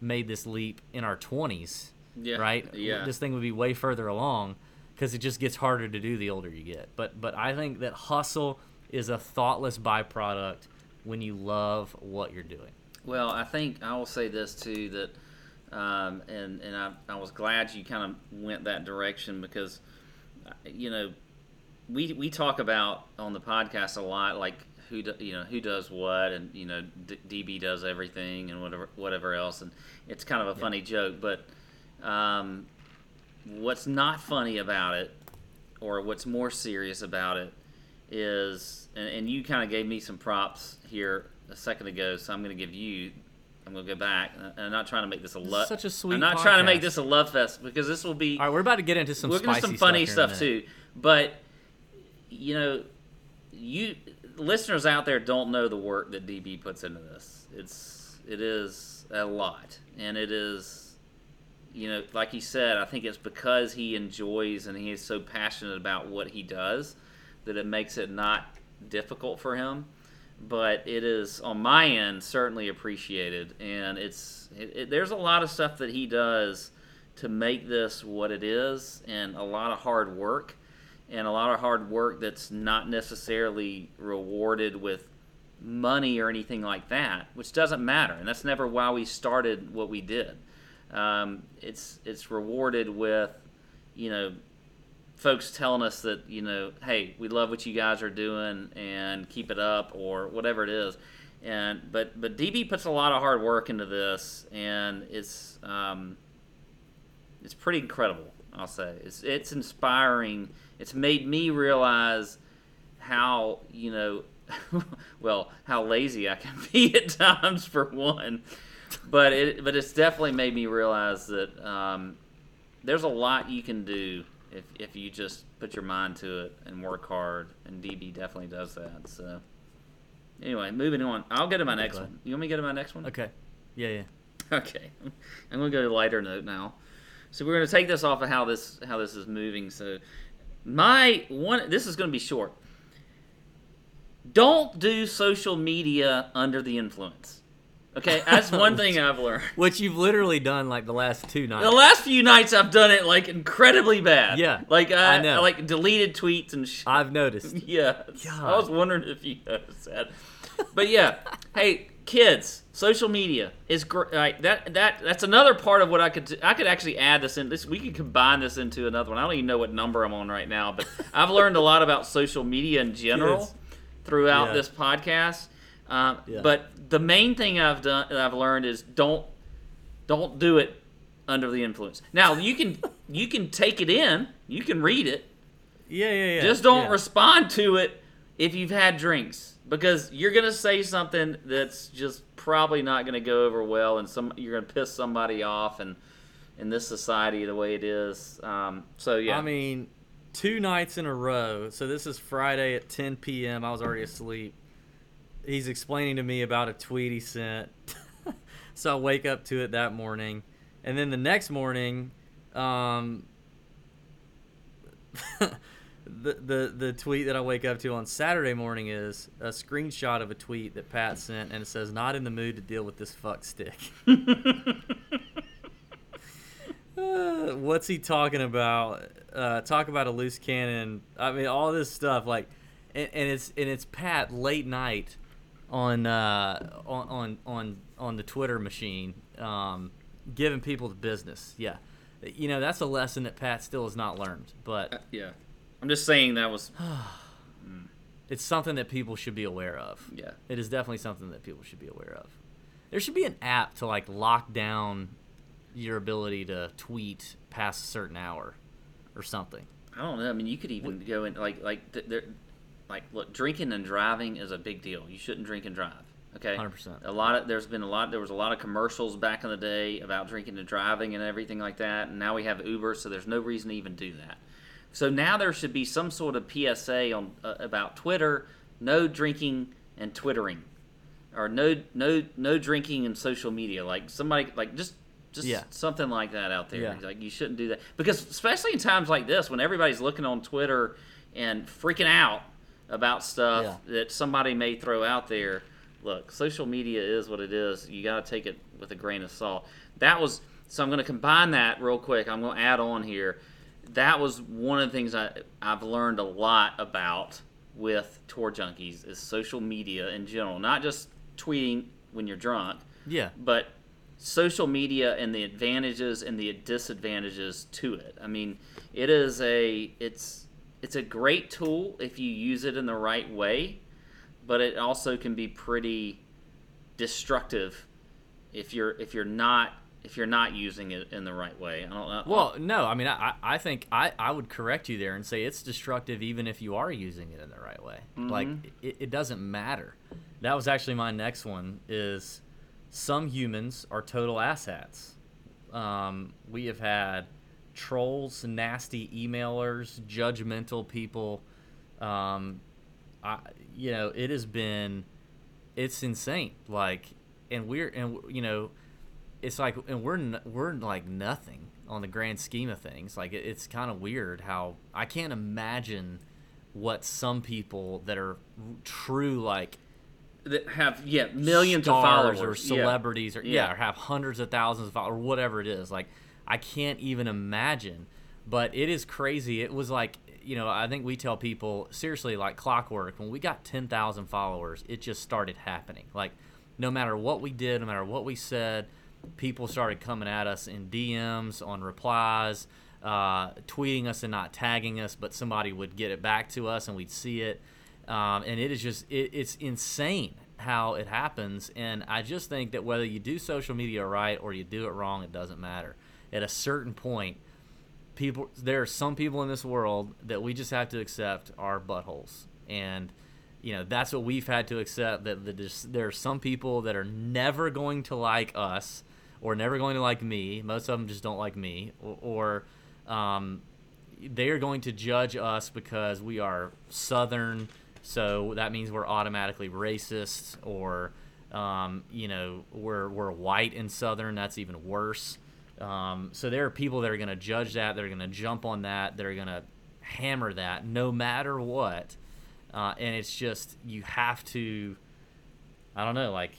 made this leap in our 20s yeah. Right. Yeah. This thing would be way further along because it just gets harder to do the older you get. But but I think that hustle is a thoughtless byproduct when you love what you're doing. Well, I think I will say this too that, um, and and I, I was glad you kind of went that direction because, you know, we we talk about on the podcast a lot like who do, you know who does what and you know D- DB does everything and whatever whatever else and it's kind of a funny joke but um, what's not funny about it, or what's more serious about it, is, and, and you kind of gave me some props here a second ago, so I'm going to give you. I'm going to go back. And I'm not trying to make this a love. Such a sweet. I'm not podcast. trying to make this a love fest because this will be. All right, we're about to get into some. We're going to some funny stuff too, but you know, you listeners out there don't know the work that DB puts into this. It's it is a lot, and it is, you know, like he said, I think it's because he enjoys and he is so passionate about what he does that it makes it not difficult for him. But it is on my end certainly appreciated, and it's it, it, there's a lot of stuff that he does to make this what it is, and a lot of hard work and a lot of hard work that's not necessarily rewarded with money or anything like that, which doesn't matter, and that's never why we started what we did. Um, it's it's rewarded with, you know, folks telling us that you know, hey, we love what you guys are doing and keep it up or whatever it is. And but but DB puts a lot of hard work into this, and it's um, it's pretty incredible. I'll say it's it's inspiring it's made me realize how you know well how lazy I can be at times for one but it but it's definitely made me realize that um, there's a lot you can do if, if you just put your mind to it and work hard and DB definitely does that so. Anyway moving on. I'll get to my next one. you want me to get to my next one? Okay. Yeah, yeah. okay. I'm gonna go to a lighter note now. So we're gonna take this off of how this how this is moving so my one this is going to be short. Don't do social media under the influence okay that's one thing i've learned Which you've literally done like the last two nights. the last few nights i've done it like incredibly bad Yeah, like I, I know. I, like deleted tweets and shit I've noticed. yeah i was wondering if you noticed that but yeah hey kids social media is great like, that that that's another part of what i could i could actually add this in this we could combine this into another one i don't even know what number i'm on right now but i've learned a lot about social media in general Kids. throughout Yeah. this podcast um, Yeah. but the main thing i've done that i've learned is don't don't do it under the influence now you can you can take it in you can read it Yeah, yeah, yeah. just don't yeah. respond to it if you've had drinks because you're gonna say something that's just probably not gonna go over well, and some you're gonna piss somebody off, and in this society the way it is. Um, so yeah, I mean, two nights in a row. So this is Friday at 10 p.m. I was already asleep. He's explaining to me about a tweet he sent. so I wake up to it that morning, and then the next morning, um, the, the the tweet that I wake up to on Saturday morning is a screenshot of a tweet that Pat sent, and it says, "Not in the mood to deal with this fuck stick." Uh, what's he talking about? Uh, talk about a loose cannon. I mean, all this stuff like, and, and it's and it's Pat late night on uh, on on on on the Twitter machine, um, giving people the business. Yeah, you know that's a lesson that Pat still has not learned, but yeah. I'm just saying that was it's something that people should be aware of. yeah. It is definitely something that people should be aware of. There should be an app to like lock down your ability to tweet past a certain hour or something. I don't know. I mean, you could even go in like like th- there, like look, drinking and driving is a big deal. You shouldn't drink and drive. Okay, 100%. A lot of there's been a lot. There was a lot of commercials back in the day about drinking and driving and everything like that. And now we have Uber, so there's no reason to even do that. So now there should be some sort of PSA on uh, about Twitter: no drinking and twittering, or no no no drinking and social media. Like somebody like just just Yeah. something like that out there. Yeah. Like you shouldn't do that because especially in times like this when everybody's looking on Twitter and freaking out about stuff Yeah. that somebody may throw out there. Look, social media is what it is. You got to take it with a grain of salt. That was so. I'm going to combine that real quick. I'm going to add on here. That was one of the things I I've learned a lot about with tour junkies is social media in general, not just tweeting when you're drunk, Yeah. but social media and the advantages and the disadvantages to it. I mean, it is a it's it's a great tool if you use it in the right way, but it also can be pretty destructive if you're if you're not if you're not using it in the right way. I don't know. Well, no, I mean, I, I think I, I would correct you there and say it's destructive even if you are using it in the right way. Like, it, it doesn't matter. That was actually my next one is some humans are total asshats. Um, we have had trolls, nasty emailers, judgmental people. Um, I, you know, it has been, it's insane. Like, and we're and you know, it's like, and we're we're like nothing on the grand scheme of things. Like, it, it's kind of weird how I can't imagine what some people that are true like that have yeah millions of followers or Yeah. celebrities or yeah. Yeah. or have hundreds of thousands of followers or whatever it is like i can't even imagine. But it is crazy. It was like you know i think we tell people seriously like clockwork when we got 10,000 followers it just started happening. Like no matter what we did no matter what we said people started coming at us in dms on replies uh, tweeting us and not tagging us but somebody would get it back to us and we'd see it. Um, and it is just it, it's insane how it happens. And i just think that whether you do social media right or you do it wrong it doesn't matter at a certain point people there are some people in this world that we just have to accept are buttholes. And you know that's what we've had to accept that the, there are some people that are never going to like us or never going to like me. Most of them just don't like me. Or, or um, they are going to judge us because we are southern. So that means we're automatically racist or um, you know we're, we're white and southern. That's even worse um, so there are people that are going to judge that are going to jump on that are going to hammer that no matter what. Uh, and it's just you have to i don't know like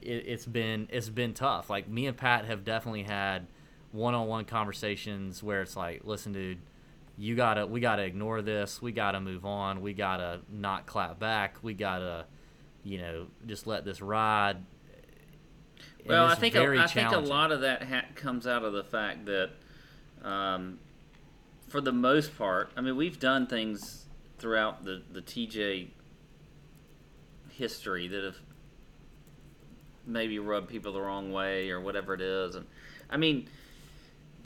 it, it's been it's been tough. Like me and pat have definitely had one-on-one conversations where it's like listen dude you gotta we gotta ignore this. We gotta move on. We gotta not clap back. We gotta you know just let this ride Well, I think a, I think a lot of that ha- comes out of the fact that, um, for the most part, I mean, we've done things throughout the the TJ history that have maybe rubbed people the wrong way or whatever it is, and I mean,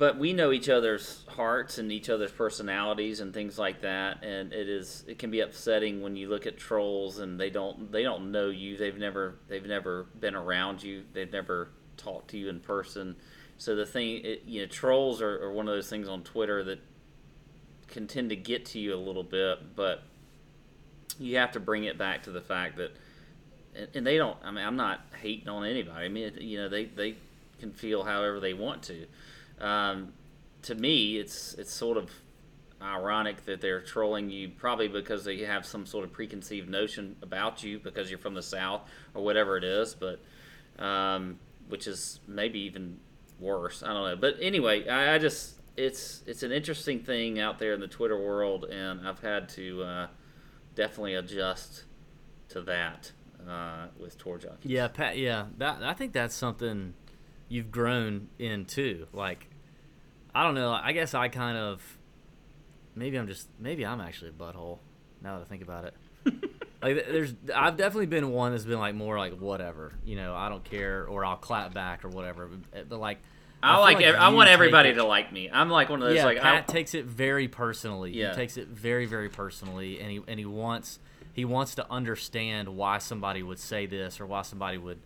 but we know each other's hearts and each other's personalities and things like that, and it is it can be upsetting when you look at trolls and they don't they don't know you, they've never they've never been around you, they've never talked to you in person. So the thing, it, you know, trolls are, are one of those things on Twitter that can tend to get to you a little bit, but you have to bring it back to the fact that, and, and they don't. I mean, I'm not hating on anybody. I mean, you know, they they can feel however they want to. Um, to me, it's it's sort of ironic that they're trolling you, probably because they have some sort of preconceived notion about you because you're from the South or whatever it is. But um, which is maybe even worse. I don't know. But anyway, I, I just it's it's an interesting thing out there in the Twitter world, and I've had to uh, definitely adjust to that uh, with Tour Junkies. Yeah, Pat. Yeah, that I think that's something you've grown into. Like, I don't know. I guess I kind of maybe I'm just maybe I'm actually a butthole now that I think about it. like, there's I've definitely been one that's been like more like whatever, you know, I don't care, or I'll clap back or whatever. Eh, but like, I, feel like, ev- I want everybody it- to like me. I'm like one of those yeah, like Pat I, takes it very personally. Yeah. He takes it very, very personally, and he and he wants he wants to understand why somebody would say this or why somebody would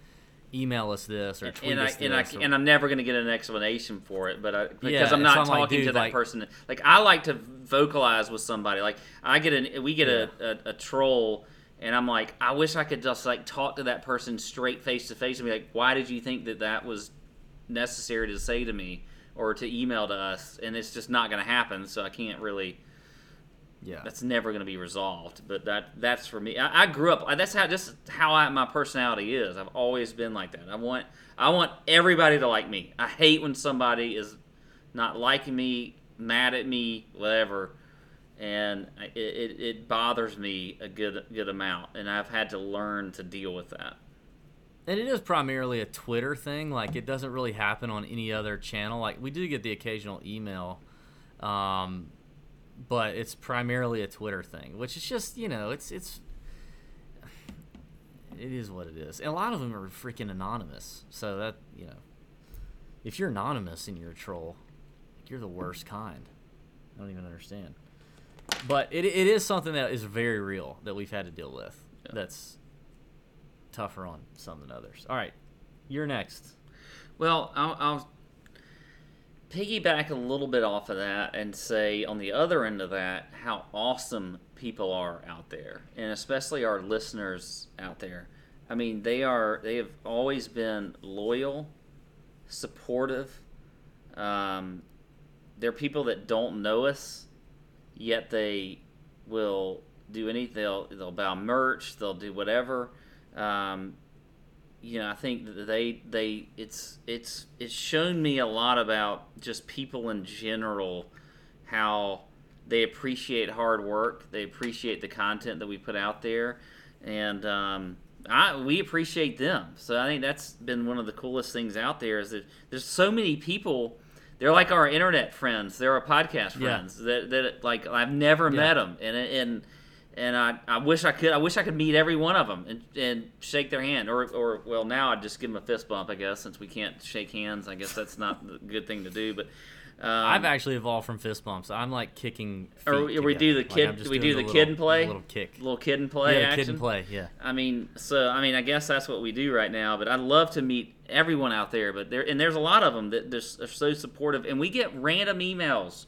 email us this or tweet and I us and I this. and I'm never going to get an explanation for it, but I, because Yeah, I'm not so I'm like, talking dude, to that like- person. Like I like to vocalize with somebody. Like I get an we get a, a, a troll, and I'm like, I wish I could just like talk to that person straight face to face and be like, why did you think that that was necessary to say to me or to email to us? And it's just not going to happen, so I can't really yeah, that's never going to be resolved. But that that's for me. I, I grew up. That's how just how I, my personality is. I've always been like that. I want I want everybody to like me. I hate when somebody is not liking me, mad at me, whatever. And it, it, it bothers me a good good amount, and I've had to learn to deal with that. and it is primarily a Twitter thing. Like it doesn't really happen on any other channel. Like we do get the occasional email, um, but it's primarily a Twitter thing, which is just you know it's it's it is what it is, and a lot of them are freaking anonymous. So that you know, if you're anonymous and you're a troll, you're the worst kind. I don't even understand. But it, it is something that is very real that we've had to deal with. Yeah. That's tougher on some than others. All right, you're next. Well, I'll, I'll piggyback a little bit off of that and say on the other end of that how awesome people are out there and especially our listeners out there. I mean they are they have always been loyal supportive um, they're people that don't know us yet they will do anything they'll they'll buy merch they'll do whatever um, you know, I think that they they it's it's it's shown me a lot about just people in general, how they appreciate hard work, they appreciate the content that we put out there, and um, I we appreciate them. So I think that's been one of the coolest things out there is that there's so many people. They're like our internet friends. They're our podcast friends. Yeah. That, that like I've never yeah. met them, and and and I, I wish I could I wish I could meet every one of them and, and shake their hand. Or or well now I'd just give them a fist bump I guess since we can't shake hands. I guess that's not the good thing to do but um, I've actually evolved from fist bumps. I'm like kicking or, or we do the kid like we do the, kid and play? little kick. Little kid and play yeah action. kid and play yeah. I mean so I mean I guess that's what we do right now but I'd love to meet everyone out there but there and there's a lot of them that they're, they're so supportive and we get random emails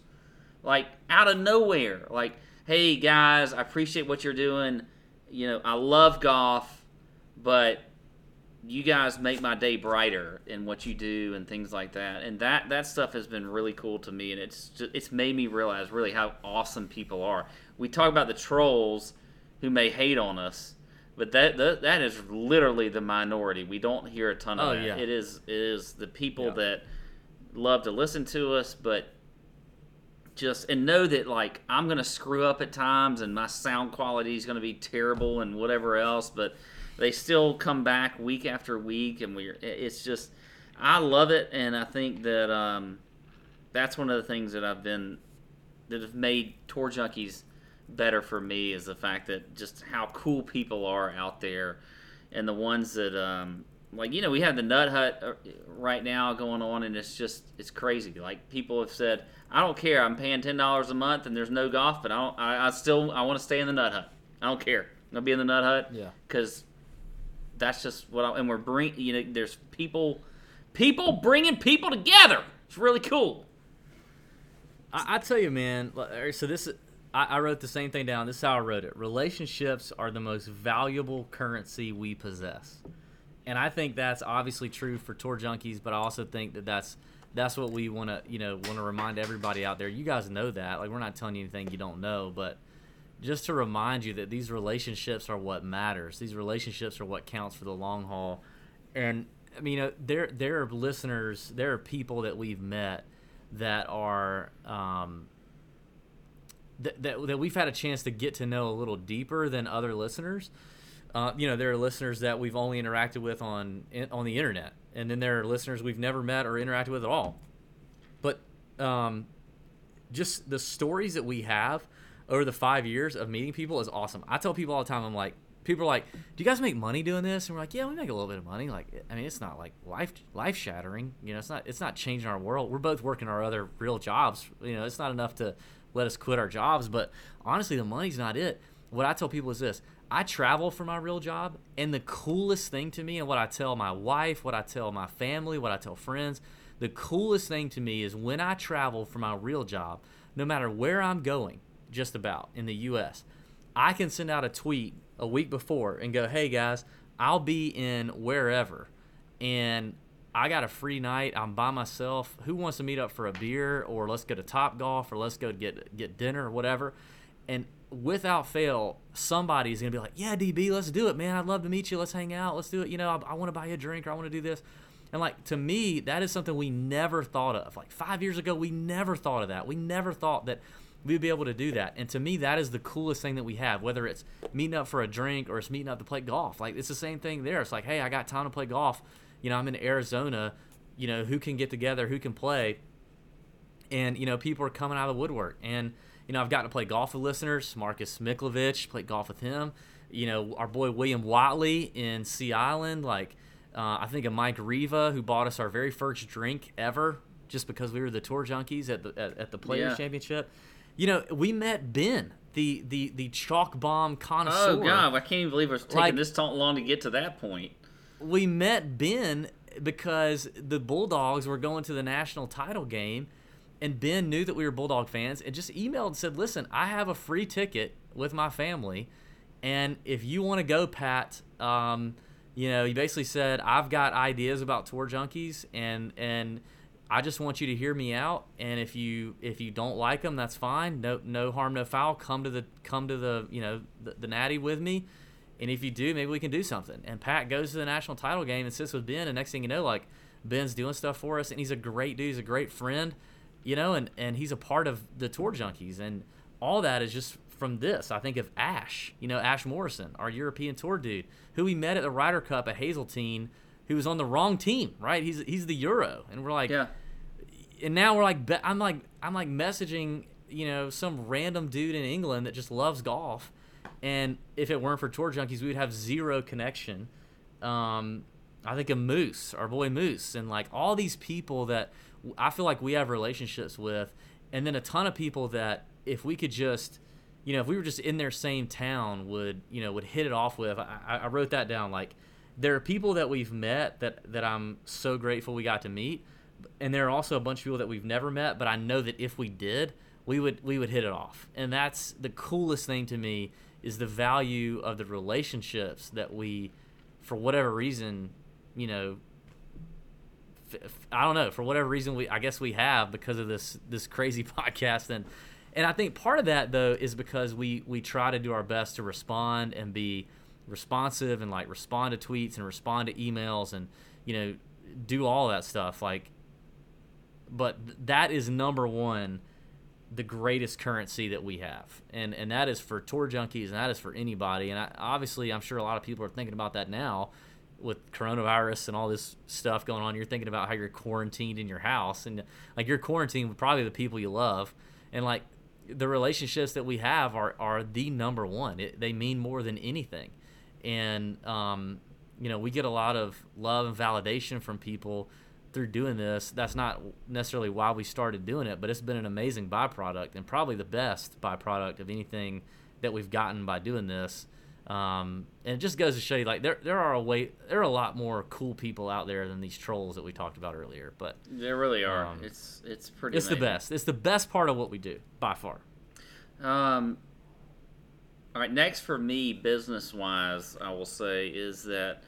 like out of nowhere like hey guys, I appreciate what you're doing. You know, I love golf, but you guys make my day brighter in what you do and things like that. And that that stuff has been really cool to me, and it's just, it's made me realize really how awesome people are. We talk about the trolls who may hate on us, but that that, that is literally the minority. We don't hear a ton of oh, that. Yeah. It is it is the people yeah. that love to listen to us, but just and know that like I'm gonna screw up at times and my sound quality is gonna be terrible and whatever else, but they still come back week after week and we're it's just I love it. And I think that um, that's one of the things that I've been that have made tour junkies better for me is the fact that just how cool people are out there and the ones that um, like you know we have the nut hut uh, right now going on and it's just it's crazy. Like people have said I don't care. I'm paying ten dollars a month and there's no golf, but I don't. I, I still I want to stay in the nut hut. I don't care. I'm gonna be in the nut hut. Yeah. Because that's just what I and we're bring. You know, there's people, people bringing people together. It's really cool. I, I tell you, man. Er, so this I, I wrote the same thing down. This is how I wrote it. Relationships are the most valuable currency we possess, and I think that's obviously true for tour junkies. But I also think that that's that's what we want to you know want to remind everybody out there. You guys know that. Like we're not telling you anything you don't know, but just to remind you that these relationships are what matters. These relationships are what counts for the long haul. And I mean, you know, there there are listeners, there are people that we've met that are um, that, that that we've had a chance to get to know a little deeper than other listeners. Uh, you know, there are listeners that we've only interacted with on on the internet, and then there are listeners we've never met or interacted with at all. But um, just the stories that we have over the five years of meeting people is awesome. I tell people all the time, I'm like, people are like, "Do you guys make money doing this?" And we're like, "Yeah, we make a little bit of money." Like, I mean, it's not like life life shattering. You know, it's not it's not changing our world. We're both working our other real jobs. You know, it's not enough to let us quit our jobs. But honestly, the money's not it. What I tell people is this: I travel for my real job, and the coolest thing to me, and what I tell my wife, what I tell my family, what I tell friends, the coolest thing to me is when I travel for my real job, no matter where I'm going, just about in the US, I can send out a tweet a week before and go, hey guys, I'll be in wherever. And I got a free night. I'm by myself. Who wants to meet up for a beer or let's go to Top Golf or let's go get get dinner or whatever? And without fail, somebody's gonna be like, "Yeah, DB, let's do it, man. I'd love to meet you. Let's hang out. Let's do it. You know, I, I want to buy you a drink or I want to do this." And like to me, that is something we never thought of. Like five years ago, we never thought of that. We never thought that we'd be able to do that. And to me, that is the coolest thing that we have. Whether it's meeting up for a drink or it's meeting up to play golf, like it's the same thing there. It's like, hey, I got time to play golf. You know, I'm in Arizona. You know, who can get together? Who can play? And you know, people are coming out of the woodwork and you know, I've gotten to play golf with listeners. Marcus Miklovich, played golf with him. You know, our boy William Watley in Sea Island. Like, uh, I think of Mike Riva, who bought us our very first drink ever, just because we were the tour junkies at the at, at the Players yeah. Championship. You know, we met Ben, the the the chalk bomb connoisseur. Oh God, I can't even believe it's taking like, this long to get to that point. We met Ben because the Bulldogs were going to the national title game, and Ben knew that we were Bulldog fans and just emailed and said, "Listen, I have a free ticket with my family, and if you want to go, Pat." Um, you know, he basically said, "I've got ideas about tour junkies, and and I just want you to hear me out. And if you if you don't like them, that's fine. No no harm, no foul. Come to the come to the you know the, the natty with me, and if you do, maybe we can do something." And Pat goes to the national title game and sits with Ben, and next thing you know, like Ben's doing stuff for us, and he's a great dude. He's a great friend, you know, and and he's a part of the tour junkies, and all that is just from this. I think of Ash, you know, Ash Morrison, our European tour dude, who we met at the Ryder Cup at Hazeltine, who was on the wrong team, right? He's he's the Euro, and we're like, Yeah. and now we're like, I'm like, I'm like messaging, you know, some random dude in England that just loves golf, and if it weren't for tour junkies, we would have zero connection. Um, I think of Moose, our boy Moose, and like all these people that I feel like we have relationships with, and then a ton of people that if we could just, you know, if we were just in their same town, would you know would hit it off with. I, I wrote that down. Like there are people that we've met that that I'm so grateful we got to meet, and there are also a bunch of people that we've never met. But I know that if we did, we would we would hit it off, and that's the coolest thing to me is the value of the relationships that we, for whatever reason, you know, I don't know for whatever reason we I guess we have because of this this crazy podcast. And and I think part of that though is because we we try to do our best to respond and be responsive and like respond to tweets and respond to emails and you know do all that stuff like but that is number one the greatest currency that we have. And and that is for tour junkies and that is for anybody. And I, obviously i'm sure a lot of people are thinking about that now with coronavirus and all this stuff going on you're thinking about how you're quarantined in your house. And like you're quarantined with probably the people you love. And like the relationships that we have are are the number one. It, they mean more than anything. And um, you know we get a lot of love and validation from people through doing this. That's not necessarily why we started doing it but it's been an amazing byproduct and probably the best byproduct of anything that we've gotten by doing this um, and it just goes to show you like there, there are a way there are a lot more cool people out there than these trolls that we talked about earlier but There really are. Um, it's it's pretty. it's the best it's the best part of what we do by far Um, all right, next for me, business wise, I will say is that,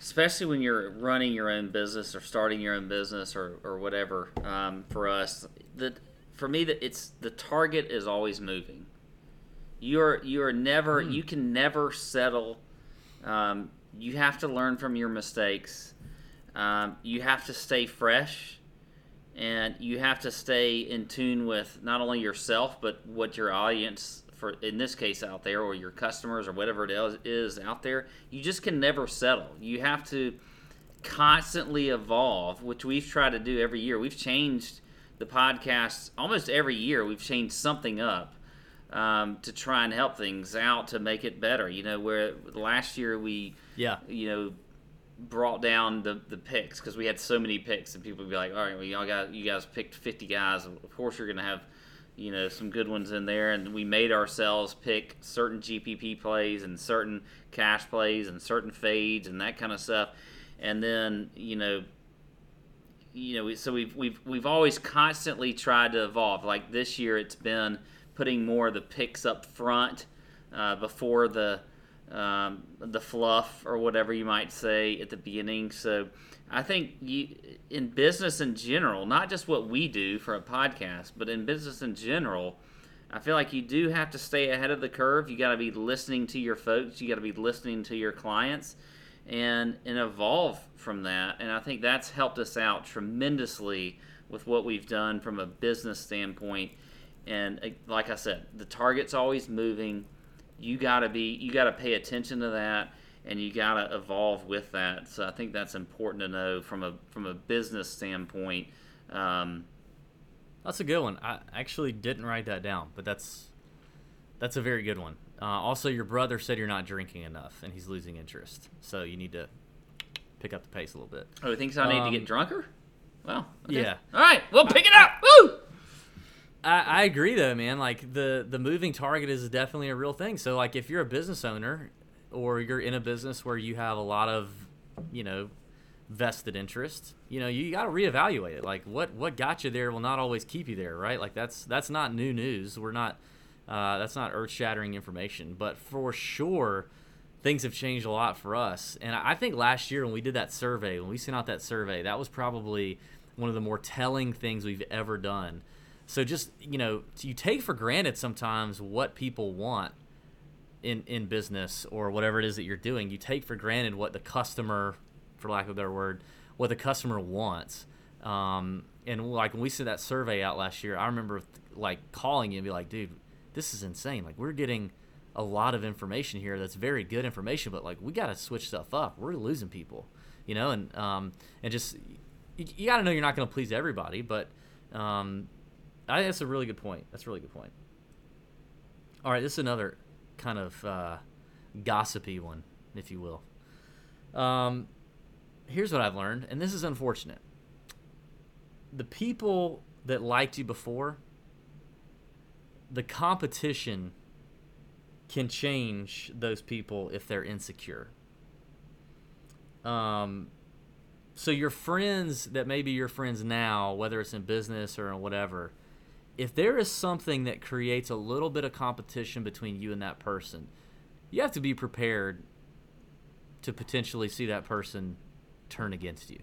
especially when you're running your own business or starting your own business or, or whatever, um, for us, that for me, that it's the target is always moving. You're you're never you can never settle. Um, you have to learn from your mistakes. Um, you have to stay fresh and you have to stay in tune with not only yourself but what your audience for in this case out there or your customers or whatever it is, is out there. You just can never settle. You have to constantly evolve which we've tried to do every year. We've changed the podcast almost every year. We've changed something up um, to try and help things out to make it better you know where last year we yeah you know, brought down the the picks because we had so many picks, and people would be like, "All right, well, y'all got you guys picked 50 guys. Of course, you're gonna have, you know, some good ones in there." And we made ourselves pick certain GPP plays and certain cash plays and certain fades and that kind of stuff. And then, you know, you know, so we've we've we've always constantly tried to evolve. Like this year, it's been putting more of the picks up front uh, before the um, the fluff or whatever you might say at the beginning. So I think you in business in general, not just what we do for a podcast, but in business in general. I feel like you do have to stay ahead of the curve. You got to be listening to your folks. You got to be listening to your clients, and and evolve from that. And I think that's helped us out tremendously with what we've done from a business standpoint. And uh, like I said, the target's always moving. You got to be you got to pay attention to that, and you got to evolve with that. So I think that's important to know from a from a business standpoint. Um, That's a good one. I actually didn't write that down, but that's that's a very good one. Uh, also, your brother said you're not drinking enough, and he's losing interest. So you need to pick up the pace a little bit. oh, he thinks I need to Um, get drunker. Well, okay. yeah. All right, we'll pick it up. Woo! I, I agree though, man. Like the the moving target is definitely a real thing. So like if you're a business owner or you're in a business where you have a lot of, you know, vested interest, you know, you got to reevaluate it. Like what what got you there will not always keep you there, right? Like that's that's not new news. We're not uh, that's not earth shattering information, but for sure, things have changed a lot for us. And I think last year when we did that survey, when we sent out that survey, that was probably one of the more telling things we've ever done. So just you know, you take for granted sometimes what people want in in business or whatever it is that you're doing. You take for granted what the customer, for lack of a better word, what the customer wants. Um, and like when we sent that survey out last year, I remember like calling you and be like, dude, this is insane. Like we're getting a lot of information here that's very good information, but like we got to switch stuff up. We're losing people, you know, and um, and just you, you got to know you're not going to please everybody, but um, I that's a really good point. That's a really good point. All right, this is another kind of uh, gossipy one, if you will. Um, here's what I've learned, and this is unfortunate. The people that liked you before, the competition can change those people if they're insecure. Um, so your friends that may be your friends now, whether it's in business or whatever, if there is something that creates a little bit of competition between you and that person, you have to be prepared to potentially see that person turn against you.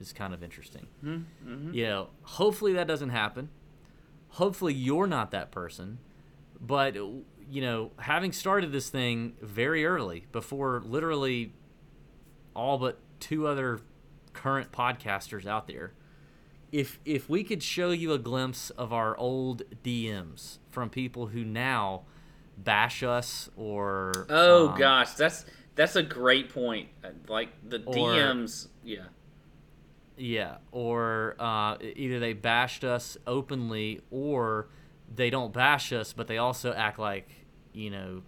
It's kind of interesting. Mm-hmm. You know, hopefully that doesn't happen. Hopefully you're not that person. But, you know, having started this thing very early, before literally all but two other current podcasters out there, if if we could show you a glimpse of our old DMs from people who now bash us or oh um, gosh, that's that's a great point. Like the or, DMs, yeah, yeah, or uh, either they bashed us openly or they don't bash us, but they also act like you know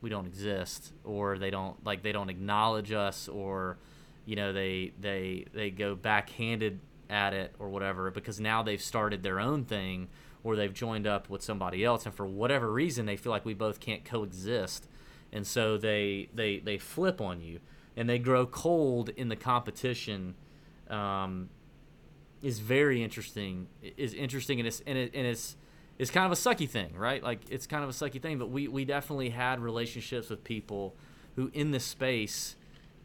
we don't exist, or they don't like they don't acknowledge us, or you know they they they go backhanded at it or whatever because now they've started their own thing or they've joined up with somebody else and for whatever reason they feel like we both can't coexist and so they they they flip on you and they grow cold in the competition um, is very interesting is interesting and it's and, it, and it's it's kind of a sucky thing right? Like it's kind of a sucky thing but we we definitely had relationships with people who in this space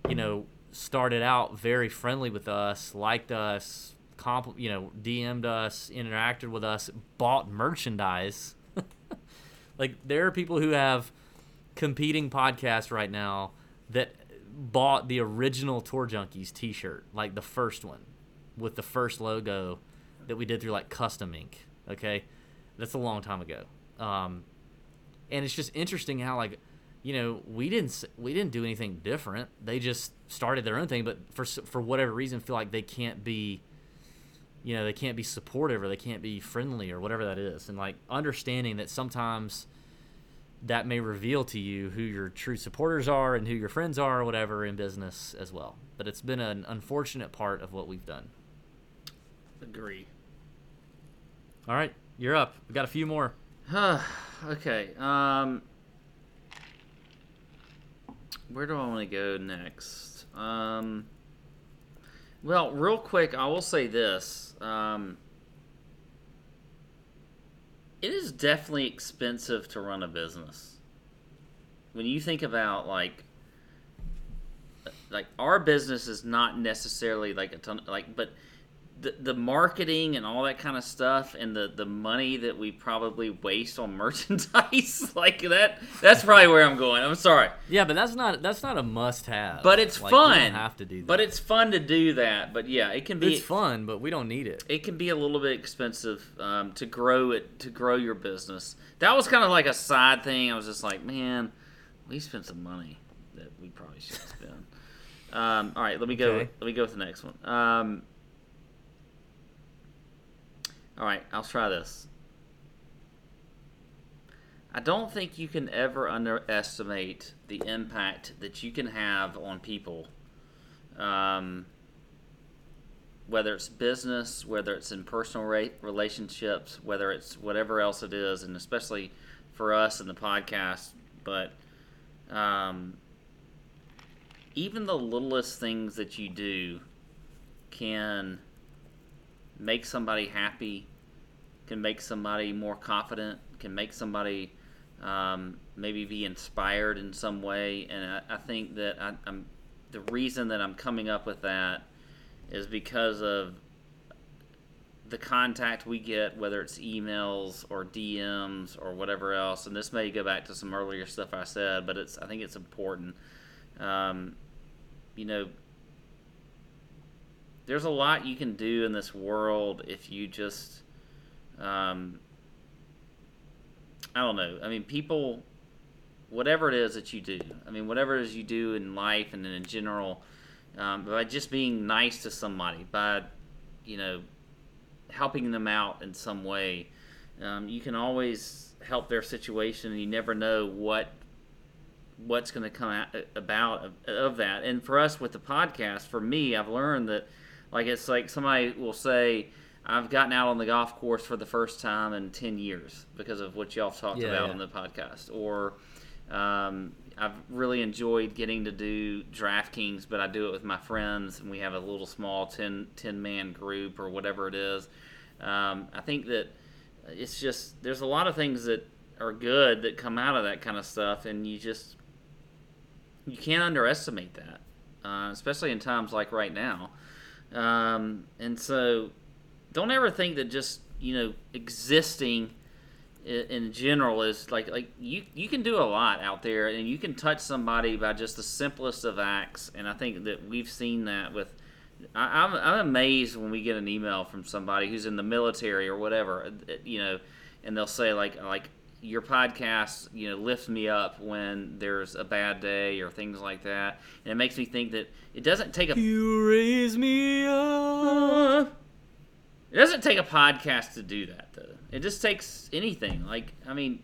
you know started out very friendly with us, liked us, comp- you know, DM'd us, interacted with us, bought merchandise. like there are people who have competing podcasts right now that bought the original Tour Junkies T-shirt, like the first one with the first logo that we did through like Custom Ink. Okay, that's a long time ago. Um, and it's just interesting how like you know, we didn't we didn't do anything different. They just started their own thing, but for for whatever reason, feel like they can't be, you know, they can't be supportive or they can't be friendly or whatever that is. And like understanding that sometimes that may reveal to you who your true supporters are and who your friends are or whatever in business as well. But it's been an unfortunate part of what we've done. Agree. All right, you're up. We got a few more. Huh. okay. Um where do I want to go next? Um, well, real quick, I will say this. Um, it is definitely expensive to run a business. When you think about like like our business is not necessarily like a ton like but the, the marketing and all that kind of stuff and the, the money that we probably waste on merchandise like that that's probably where I'm going. I'm sorry. Yeah, but that's not that's not a must have. But it's like, fun. have to do that. But it's fun to do that. But yeah, it can be It's fun, but we don't need it. It can be a little bit expensive um, to grow it to grow your business. That was kind of like a side thing. I was just like, man, we spent some money that we probably should spend. um, all right, let me go. Okay. Let me go with the next one. Um, all right, I'll try this. I don't think you can ever underestimate the impact that you can have on people. Um, whether it's business, whether it's in personal relationships, whether it's whatever else it is, and especially for us in the podcast. But um, even the littlest things that you do can make somebody happy, can make somebody more confident, can make somebody um, maybe be inspired in some way. And I, I think that I, I'm the reason that I'm coming up with that is because of the contact we get, whether it's emails or DMs or whatever else. And this may go back to some earlier stuff I said, but it's I think it's important. Um, you know, there's a lot you can do in this world if you just um, I don't know. I mean, people, whatever it is that you do, I mean, whatever it is you do in life and in general, um, by just being nice to somebody, by, you know, helping them out in some way, um, you can always help their situation, and you never know what what's going to come out, about of, of that. And for us with the podcast, for me, I've learned that, like, it's like somebody will say, I've gotten out on the golf course for the first time in 10 years because of what y'all have talked Yeah, about yeah. on the podcast. Or um, I've really enjoyed getting to do DraftKings, but I do it with my friends, and we have a little small 10, 10 man group or whatever it is. Um, I think that it's just, there's a lot of things that are good that come out of that kind of stuff, and you just, you can't underestimate that, uh, especially in times like right now. Um, and so, don't ever think that just you know existing in general is like like you you can do a lot out there and you can touch somebody by just the simplest of acts and I think that we've seen that with I, I'm I'm amazed when we get an email from somebody who's in the military or whatever uh, you know and they'll say like like your podcast you know lifts me up when there's a bad day or things like that and it makes me think that it doesn't take a You raise me up. It doesn't take a podcast to do that, though. It just takes anything. Like, I mean,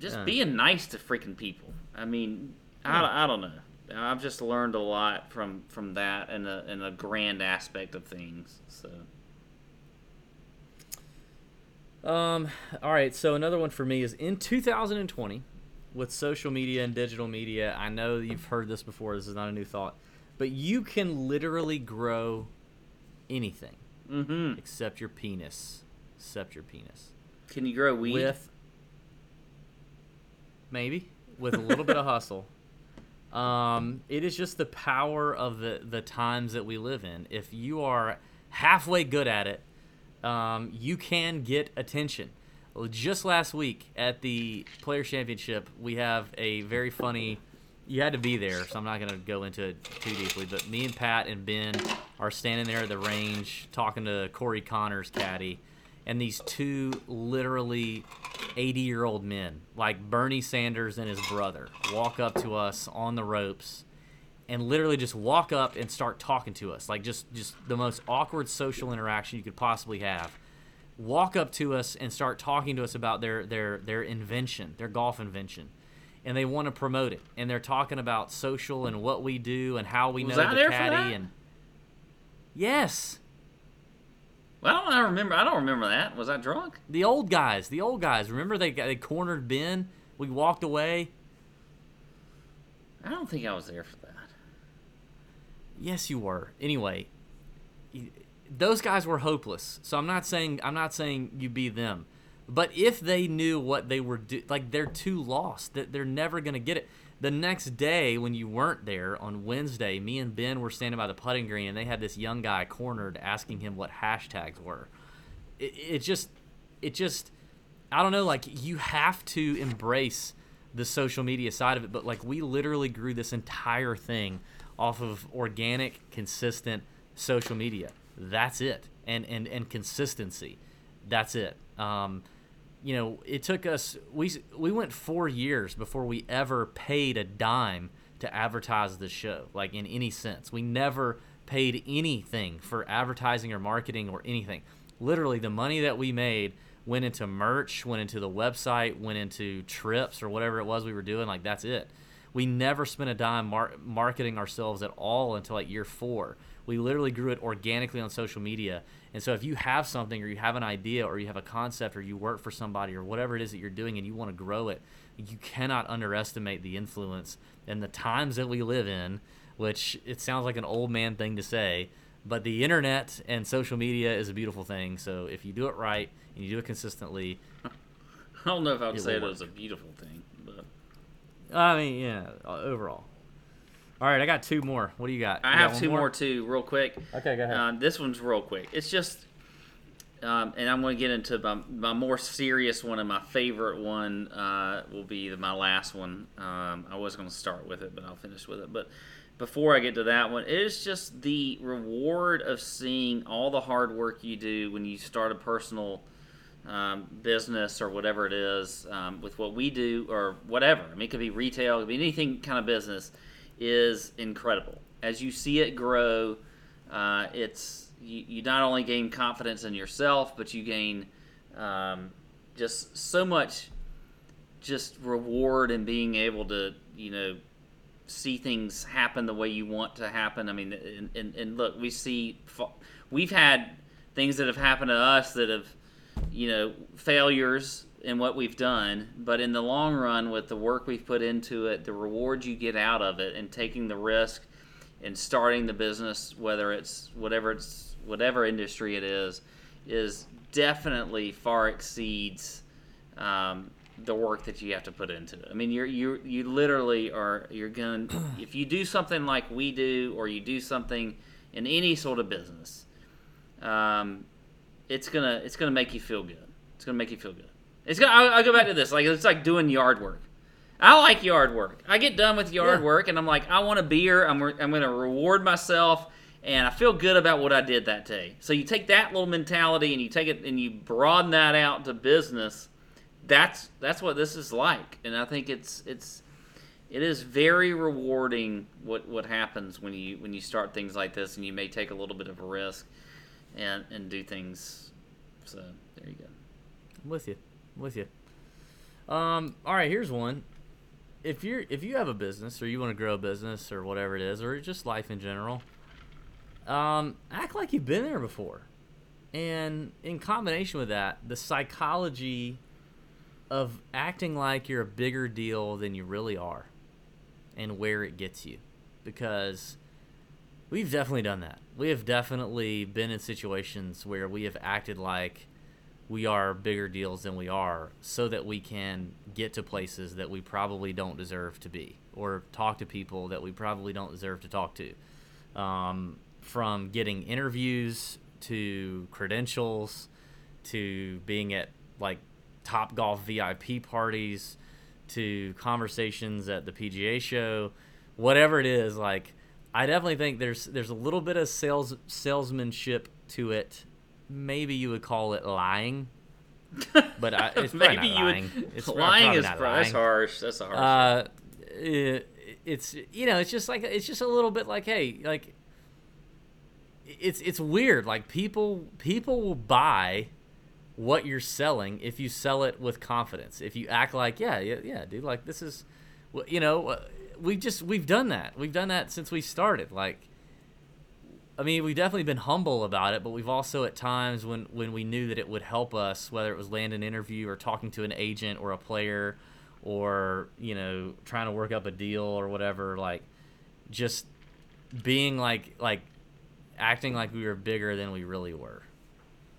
just Yeah. being nice to freaking people. I mean, I, I don't know. I've just learned a lot from from that and a and a grand aspect of things. So Um, all right, so another one for me is in 2020 with social media and digital media. I know you've heard this before, this is not a new thought, but you can literally grow anything hmm except your penis. Except your penis. Can you grow weed? With maybe with a little bit of hustle. Um, it is just the power of the the times that we live in. If you are halfway good at it, um, you can get attention. Just last week at the Players Championship, we have a very funny. You had to be there, so I'm not going to go into it too deeply. But me and Pat and Ben are standing there at the range talking to Corey Conners' caddy, and these two literally 80 year old men, like Bernie Sanders and his brother, walk up to us on the ropes and literally just walk up and start talking to us like just just the most awkward social interaction you could possibly have walk up to us and start talking to us about their their their invention their golf invention and they want to promote it and they're talking about social and what we do and how we Was know I the caddy and yes Well, I don't remember. I don't remember that. Was I drunk? the old guys the old guys remember they they cornered ben we walked away I don't think I was there for that. Yes, you were. Anyway, those guys were hopeless. So I'm not saying I'm not saying you be them, but if they knew what they were do, like they're too lost that they're never gonna get it. The next day when you weren't there on Wednesday, me and Ben were standing by the putting green and they had this young guy cornered asking him what hashtags were. It, it just, it just, I don't know. Like you have to embrace the social media side of it, but like we literally grew this entire thing off of organic, consistent social media. That's it, and and and consistency. That's it. Um, you know, it took us we we went four years before we ever paid a dime to advertise the show, like in any sense. We never paid anything for advertising or marketing or anything. Literally, the money that we made went into merch, went into the website, went into trips or whatever it was we were doing. Like that's it. We never spent a dime mar- marketing ourselves at all until like year four. We literally grew it organically on social media. And so if you have something or you have an idea or you have a concept or you work for somebody or whatever it is that you're doing and you want to grow it, you cannot underestimate the influence and the times that we live in, which it sounds like an old man thing to say, but the internet and social media is a beautiful thing. So if you do it right and you do it consistently, I don't know if I would say it was a beautiful thing, but I mean, yeah, overall. All right, I got two more. What do you got? I You got have one two more too, real quick. Okay, go ahead. Uh, this one's real quick. It's just, um, and I'm going to get into my, my more serious one, and my favorite one uh, will be the, my last one. Um, I was going to start with it, but I'll finish with it. But before I get to that one, it's just the reward of seeing all the hard work you do when you start a personal um, business or whatever it is um, with what we do or whatever. I mean, it could be retail, it could be anything kind of business is incredible. As you see it grow, uh, it's you, you not only gain confidence in yourself, but you gain um, just so much just reward in being able to you know see things happen the way you want to happen. I mean, and, and, and look, we see we've had things that have happened to us that have you know failures in what we've done, but in the long run, with the work we've put into it, the reward you get out of it, and taking the risk and starting the business, whether it's whatever it's whatever industry it is, is definitely far exceeds um, the work that you have to put into it. I mean, you're you you literally are you're going if you do something like we do, or you do something in any sort of business, um, it's gonna it's gonna make you feel good. It's gonna make you feel good. It's gonna. I'll, I'll go back to this. Like it's like doing yard work. I like yard work. I get done with yard Yeah. work, and I'm like, I want a beer. I'm re- I'm gonna reward myself, and I feel good about what I did that day. So you take that little mentality and you take it and you broaden that out to business. That's that's what this is like, and I think it's it's it is very rewarding what what happens when you when you start things like this, and you may take a little bit of a risk and and do things. So there you go. I'm with you. With you. Um, all right, here's one. If you're if you have a business or you want to grow a business or whatever it is, or just life in general, um, act like you've been there before. And in combination with that, the psychology of acting like you're a bigger deal than you really are and where it gets you. Because we've definitely done that. We have definitely been in situations where we have acted like we are bigger deals than we are so that we can get to places that we probably don't deserve to be or talk to people that we probably don't deserve to talk to. Um, from getting interviews to credentials to being at like Topgolf VIP parties to conversations at the PGA show, whatever it is, like I definitely think there's there's a little bit of sales salesmanship to it. Maybe you would call it lying, but I, it's probably maybe not you lying. would. It's lying is pro- that's harsh. That's a harsh. Uh, it, it's you know it's just like it's just a little bit like hey like it's it's weird like people people will buy what you're selling if you sell it with confidence if you act like yeah yeah yeah dude like this is you know uh, we just we've done that we've done that since we started like I mean, we've definitely been humble about it, but we've also at times when when we knew that it would help us, whether it was land an interview or talking to an agent or a player, or you know trying to work up a deal or whatever, like just being like like acting like we were bigger than we really were,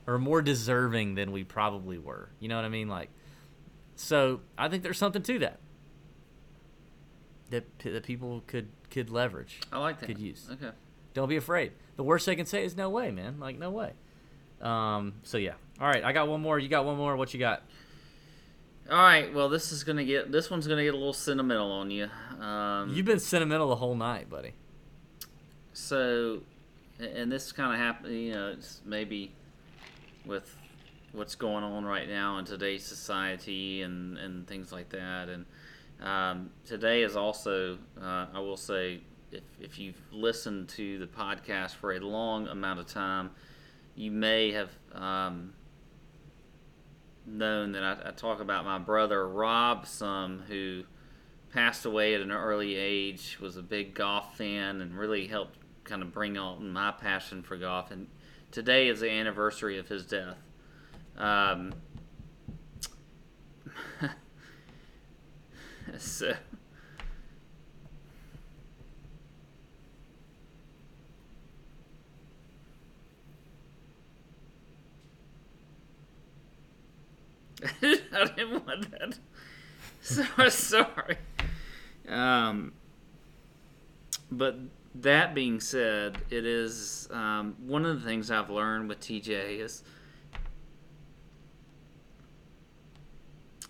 or more deserving than we probably were. You know what I mean? Like, so I think there's something to that that that people could could leverage. I like that. could use. Okay. Don't be afraid. The worst they can say is no way, man. Like no way. Um. So yeah. All right. I got one more. You got one more. What you got? All right. Well, this is gonna get. This one's gonna get a little sentimental on you. Um, You've been sentimental the whole night, buddy. So, and this kind of happened. You know, it's maybe with what's going on right now in today's society and and things like that. And um, today is also, uh, I will say, if if you've listened to the podcast for a long amount of time, you may have. Um, known that I, I talk about my brother Rob some who passed away at an early age was a big golf fan and really helped kind of bring on my passion for golf and today is the anniversary of his death um, so I didn't want that. So sorry. Um, but that being said, it is um, one of the things I've learned with TJ is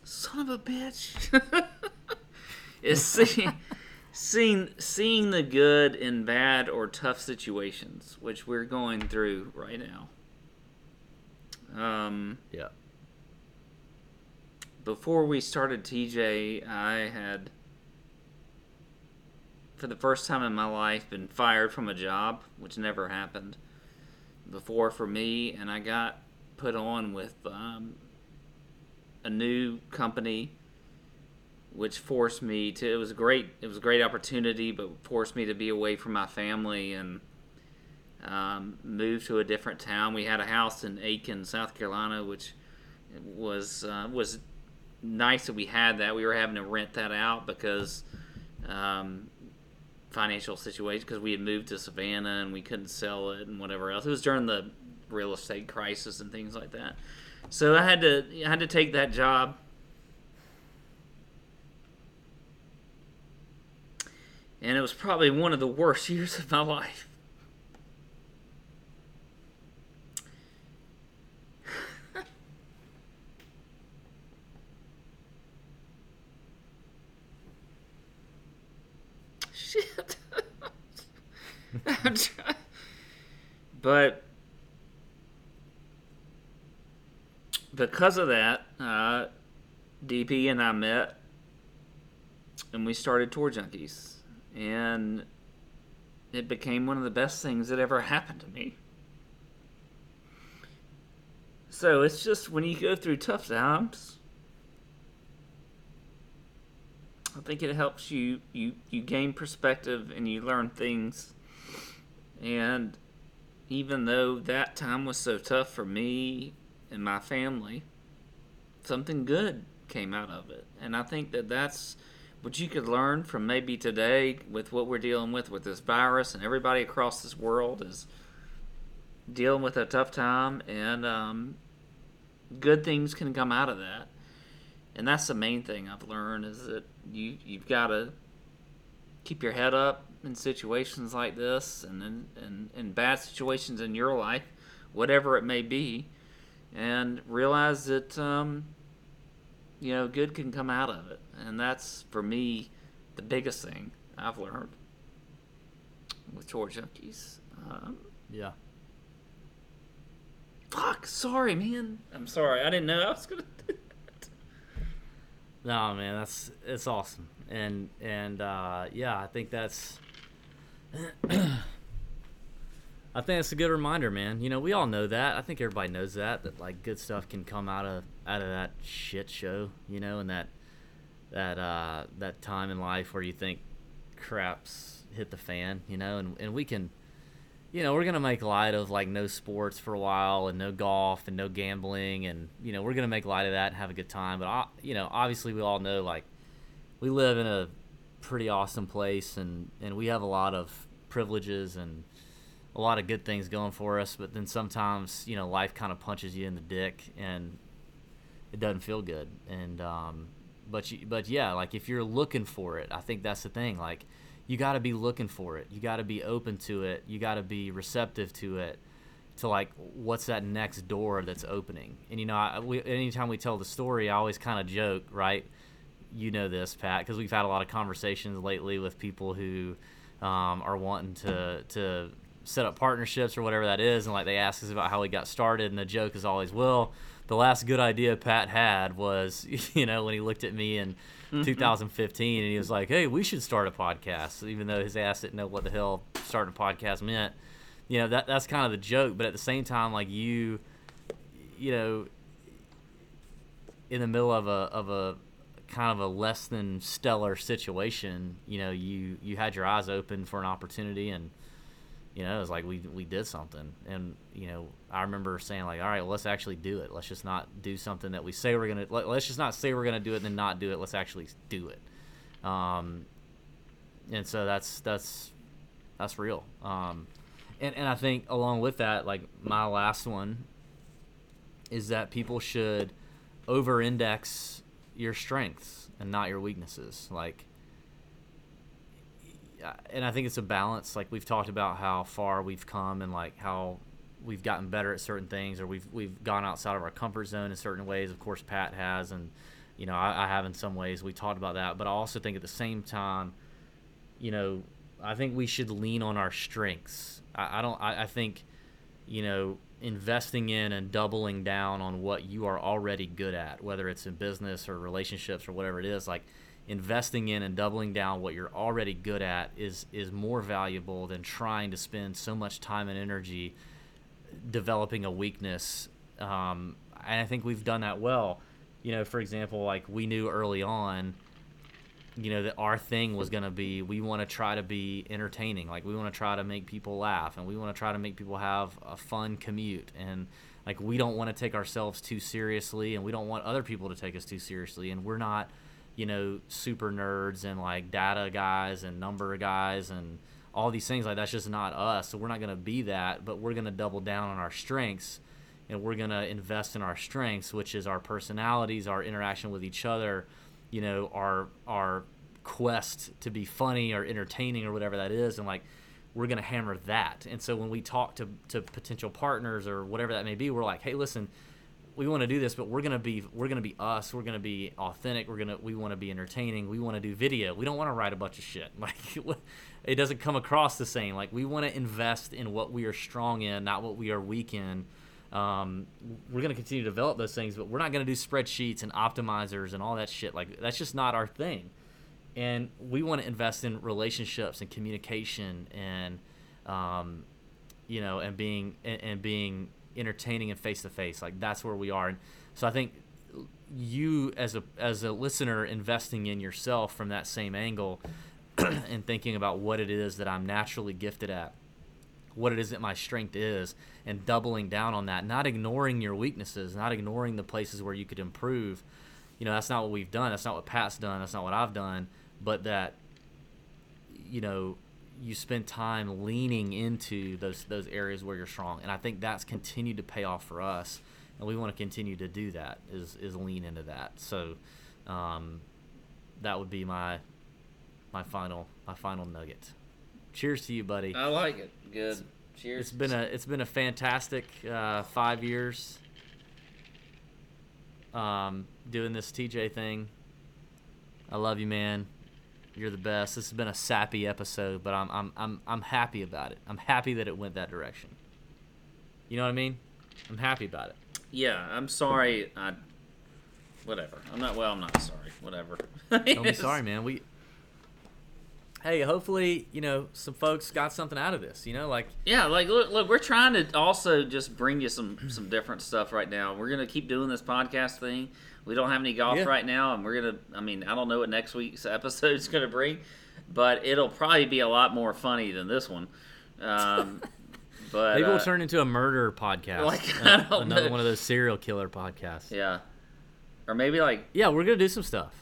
son of a bitch is seeing seeing seeing the good in bad or tough situations, which we're going through right now. Um, Yeah. Before we started TJ, I had, for the first time in my life, been fired from a job, which never happened before for me, and I got put on with um, a new company, which forced me to. It was a great. It was a great opportunity, but forced me to be away from my family and um, move to a different town. We had a house in Aiken, South Carolina, which was uh, was nice that we had that. We were having to rent that out because um, financial situation because we had moved to Savannah and we couldn't sell it and whatever else. It was during the real estate crisis and things like that. So I had to I had to take that job. And it was probably one of the worst years of my life. Shit. I'm trying. But because of that, uh, DB and I met, and we started Tour Junkies, and it became one of the best things that ever happened to me. So it's just when you go through tough times, I think it helps you you you gain perspective and you learn things. And even though that time was so tough for me and my family, something good came out of it. And I think that that's what you could learn from maybe today with what we're dealing with with this virus and everybody across this world is dealing with a tough time and um, good things can come out of that and that's the main thing I've learned is that you you've got to keep your head up in situations like this and in, in, in bad situations in your life, whatever it may be, and realize that um, you know good can come out of it, and that's for me the biggest thing I've learned with Tour Junkies. Um, Yeah. fuck, sorry, man. I'm sorry. I didn't know I was gonna. do that. No, man, that's it's awesome, and and uh, yeah, I think that's. I think it's a good reminder, man. You know, we all know that. I think everybody knows that that like good stuff can come out of out of that shit show, you know, and that that uh, that time in life where you think crap's hit the fan, you know, and and we can, you know, we're gonna make light of like no sports for a while and no golf and no gambling and you know we're gonna make light of that and have a good time. But I, you know, obviously we all know like we live in a pretty awesome place and and we have a lot of privileges and a lot of good things going for us. But then sometimes you know life kind of punches you in the dick and it doesn't feel good. And um, but you, but yeah, like if you're looking for it, I think that's the thing. Like you got to be looking for it. You got to be open to it. You got to be receptive to it. To like, what's that next door that's opening? And you know, I, we, anytime we tell the story, I always kind of joke, right? You know this, Pat, because we've had a lot of conversations lately with people who um, are wanting to to set up partnerships or whatever that is, and like they ask us about how we got started, and the joke is always, well, the last good idea Pat had was, you know, when he looked at me in 2015 and he was like, hey, we should start a podcast, even though his ass didn't know what the hell starting a podcast meant. You know, that that's kind of the joke, but at the same time, like you, you know, in the middle of a of a kind of a less than stellar situation, you know, you you had your eyes open for an opportunity and you know, it was like we we did something, and you know, I remember saying like, all right, well, let's actually do it. Let's just not do something that we say we're gonna. Let, us just not say we're gonna do it and then not do it. Let's actually do it. Um, and so that's that's that's real. Um, and and I think along with that, like my last one is that people should over index your strengths and not your weaknesses. Like, and I think it's a balance. Like we've talked about how far we've come and like how we've gotten better at certain things, or we've we've gone outside of our comfort zone in certain ways. Of course, Pat has, and you know I, I have in some ways. We talked about that, but I also think at the same time, you know, I think we should lean on our strengths. I, I don't. I, I think, you know, investing in and doubling down on what you are already good at, whether it's in business or relationships or whatever it is, like investing in and doubling down what you're already good at is is more valuable than trying to spend so much time and energy developing a weakness. Um, and I think we've done that well. You know, for example, like we knew early on, you know, that our thing was going to be we want to try to be entertaining. Like we want to try to make people laugh and we want to try to make people have a fun commute. And like we don't want to take ourselves too seriously and we don't want other people to take us too seriously. And we're not you know, super nerds and like data guys and number guys and all these things. Like that's just not us. So we're not going to be that, but we're going to double down on our strengths and we're going to invest in our strengths, which is our personalities, our interaction with each other, you know, our our quest to be funny or entertaining or whatever that is, and like we're going to hammer that. And so when we talk to to potential partners or whatever that may be, we're like, hey, listen we want to do this, but we're gonna be we're gonna be us. We're gonna be authentic. We're gonna we want to be entertaining. We want to do video. We don't want to write a bunch of shit. Like it doesn't come across the same. Like we want to invest in what we are strong in, not what we are weak in. Um, we're gonna continue to develop those things, but we're not gonna do spreadsheets and optimizers and all that shit. Like that's just not our thing. And we want to invest in relationships and communication and um, you know and being and, and being entertaining and face to face. Like that's where we are. And so I think you as a as a listener investing in yourself from that same angle and thinking about what it is that I'm naturally gifted at, what it is that my strength is, and doubling down on that, not ignoring your weaknesses, not ignoring the places where you could improve. You know, that's not what we've done. That's not what Pat's done. That's not what I've done. But that, you know, you spend time leaning into those those areas where you're strong, and I think that's continued to pay off for us, and we want to continue to do that. Is is lean into that. So, um, that would be my my final my final nugget. Cheers to you, buddy. I like it. Good. Cheers. It's been a it's been a fantastic uh, five years. Um, doing this TJ thing. I love you, man. You're the best. This has been a sappy episode, but I'm I'm I'm I'm happy about it. I'm happy that it went that direction. You know what I mean? I'm happy about it. Yeah, I'm sorry. I whatever. I'm not. Well, I'm not sorry. Whatever. Don't be sorry, man. We. Hey, hopefully, you know, some folks got something out of this. You know, like Yeah, like look, look, we're trying to also just bring you some some different stuff right now. We're gonna keep doing this podcast thing. We don't have any golf Yeah. right now, and we're gonna. I mean, I don't know what next week's episode is gonna bring, but it'll probably be a lot more funny than this one. Um, but maybe uh, we'll turn into a murder podcast, like, Uh, I don't another know. one of those serial killer podcasts. yeah, or maybe like Yeah, we're gonna do some stuff.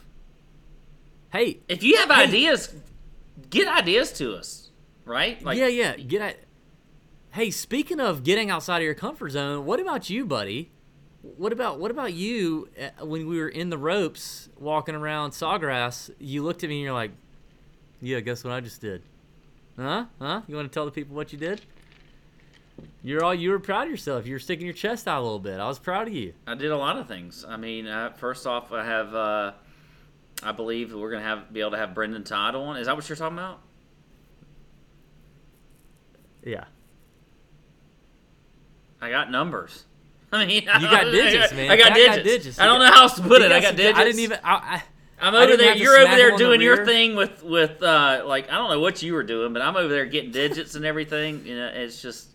Hey, if you have Hey. ideas, get ideas to us, right? Like, yeah, yeah. Get at. Hey, speaking of getting outside of your comfort zone, what about you, buddy? What about what about you? uh, When we were in the ropes, walking around Sawgrass, you looked at me and you're like, "Yeah, guess what I just did? Huh? Huh? You want to tell the people what you did? You're all you were proud of yourself. You were sticking your chest out a little bit. I was proud of you. I did a lot of things. I mean, uh, first off, I have. Uh, I believe we're gonna have be able to have Brendon Todd on. Is that what you're talking about? Yeah. I got numbers. I mean, you got digits, man. I got Pat got digits. digits. I don't know how else to put You it. I got some- digits. I didn't even. I, I, I'm over there. You're over there on the doing your thing with with uh, like I don't know what you were doing, but I'm over there getting digits and everything. You know, it's just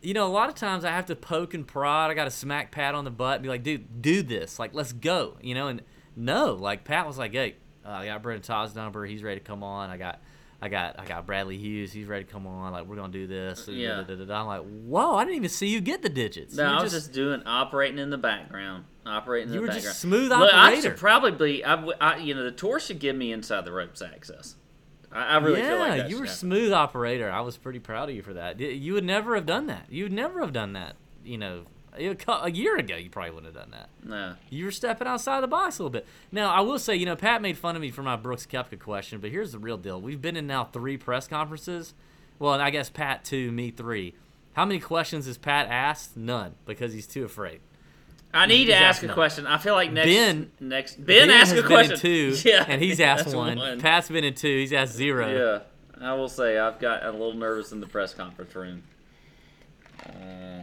you know, a lot of times I have to poke and prod. I got to smack Pat on the butt and be like, dude, do this. Like, let's go. You know, and no, like Pat was like, hey, uh, I got Brendon Todd's number. He's ready to come on. I got, I got, I got Bradley Hughes. He's ready to come on. Like, we're gonna do this. Yeah. Da-da-da-da-da. I'm like, whoa, I didn't even see you get the digits. no. You were I was just, doing operating in the background, operating in You the were just smooth Look, I operator. should probably. I, I- you know, the tour should give me inside the ropes access. I, I really yeah, feel like that you were happen. smooth operator. I was pretty proud of you for that. You would never have done that. You would never have done that. You know, A year ago, you probably wouldn't have done that. No. You were stepping outside the box a little bit. Now, I will say, you know, Pat made fun of me for my Brooks Koepka question, but here's the real deal. We've been in now three press conferences. Well, and I guess Pat two, me three. How many questions has Pat asked? None, because he's too afraid. I need to ask a none. question. I feel like next Ben- next Ben, asked has a been question. in two, yeah, and he's asked asked one. Pat's been in two. He's asked zero. Yeah, I will say I've got a little nervous in the press conference room. Uh,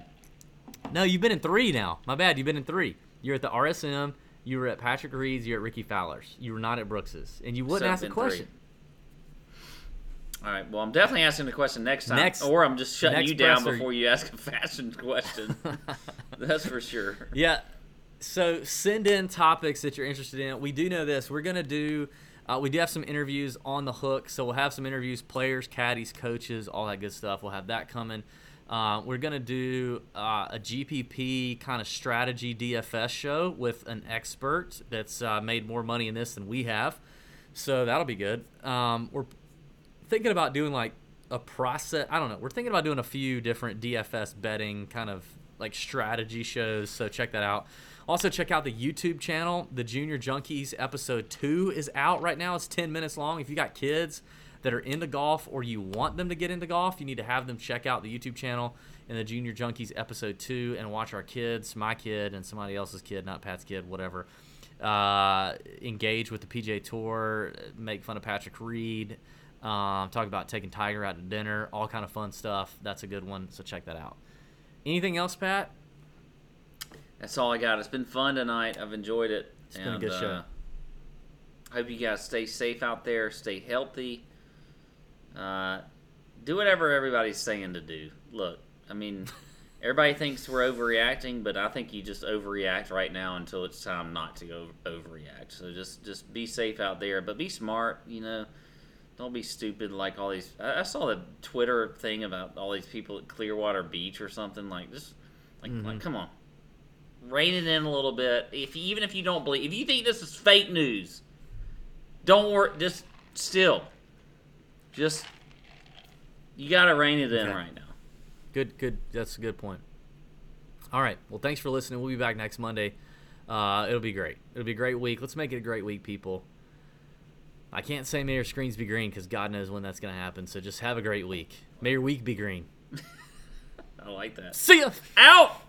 No, you've been in three now. My bad. You've been in three. You're at the RSM. You were at Patrick Reed's. You're at Rickie Fowler's. You were not at Brooks's, and you wouldn't So ask a question. three. all right. Well, I'm definitely asking the question next time, Next- or I'm just shutting you down before you ask a fashion question. That's for sure. Yeah. So send in topics that you're interested in. We do know this. We're gonna do. Uh, we do have some interviews on the hook, so we'll have some interviews, players, caddies, coaches, all that good stuff. We'll have that coming. Uh, we're gonna do uh, a GPP kind of strategy DFS show with an expert that's uh, made more money in this than we have, so that'll be good. Um, we're thinking about doing like a process. I don't know. We're thinking about doing a few different DFS betting kind of like strategy shows. So check that out. Also check out the YouTube channel. The Junior Junkies episode two is out right now. It's 10 minutes long. If you got kids that are into golf or you want them to get into golf, you need to have them check out the YouTube channel and the Junior Junkies episode two and watch our kids, my kid and somebody else's kid, not Pat's kid, whatever. Uh, engage with the PJ Tour, make fun of Patrick Reed, um, talk about taking Tiger out to dinner, all kind of fun stuff. That's a good one, so check that out. Anything else, Pat? That's all I got. It's been fun tonight. I've enjoyed it. It's been a good show. Hope you guys stay safe out there. Stay healthy. Uh, do whatever everybody's saying to do. Look, I mean, everybody thinks we're overreacting, but I think you just overreact right now until it's time not to go overreact. So just just be safe out there, but be smart. You know, don't be stupid like all these. I, I saw the Twitter thing about all these people at Clearwater Beach or something. Like just like like come on rein it in a little bit. If even if you don't believe, if you think this is fake news, don't worry. Just still, just you got to rein it in Okay. right now. Good, good. That's a good point. All right. Well, thanks for listening. We'll be back next Monday. Uh, it'll be great. It'll be a great week. Let's make it a great week, people. I can't say may your screens be green because God knows when that's going to happen. So just have a great week. May your week be green. I like that. See ya. Out.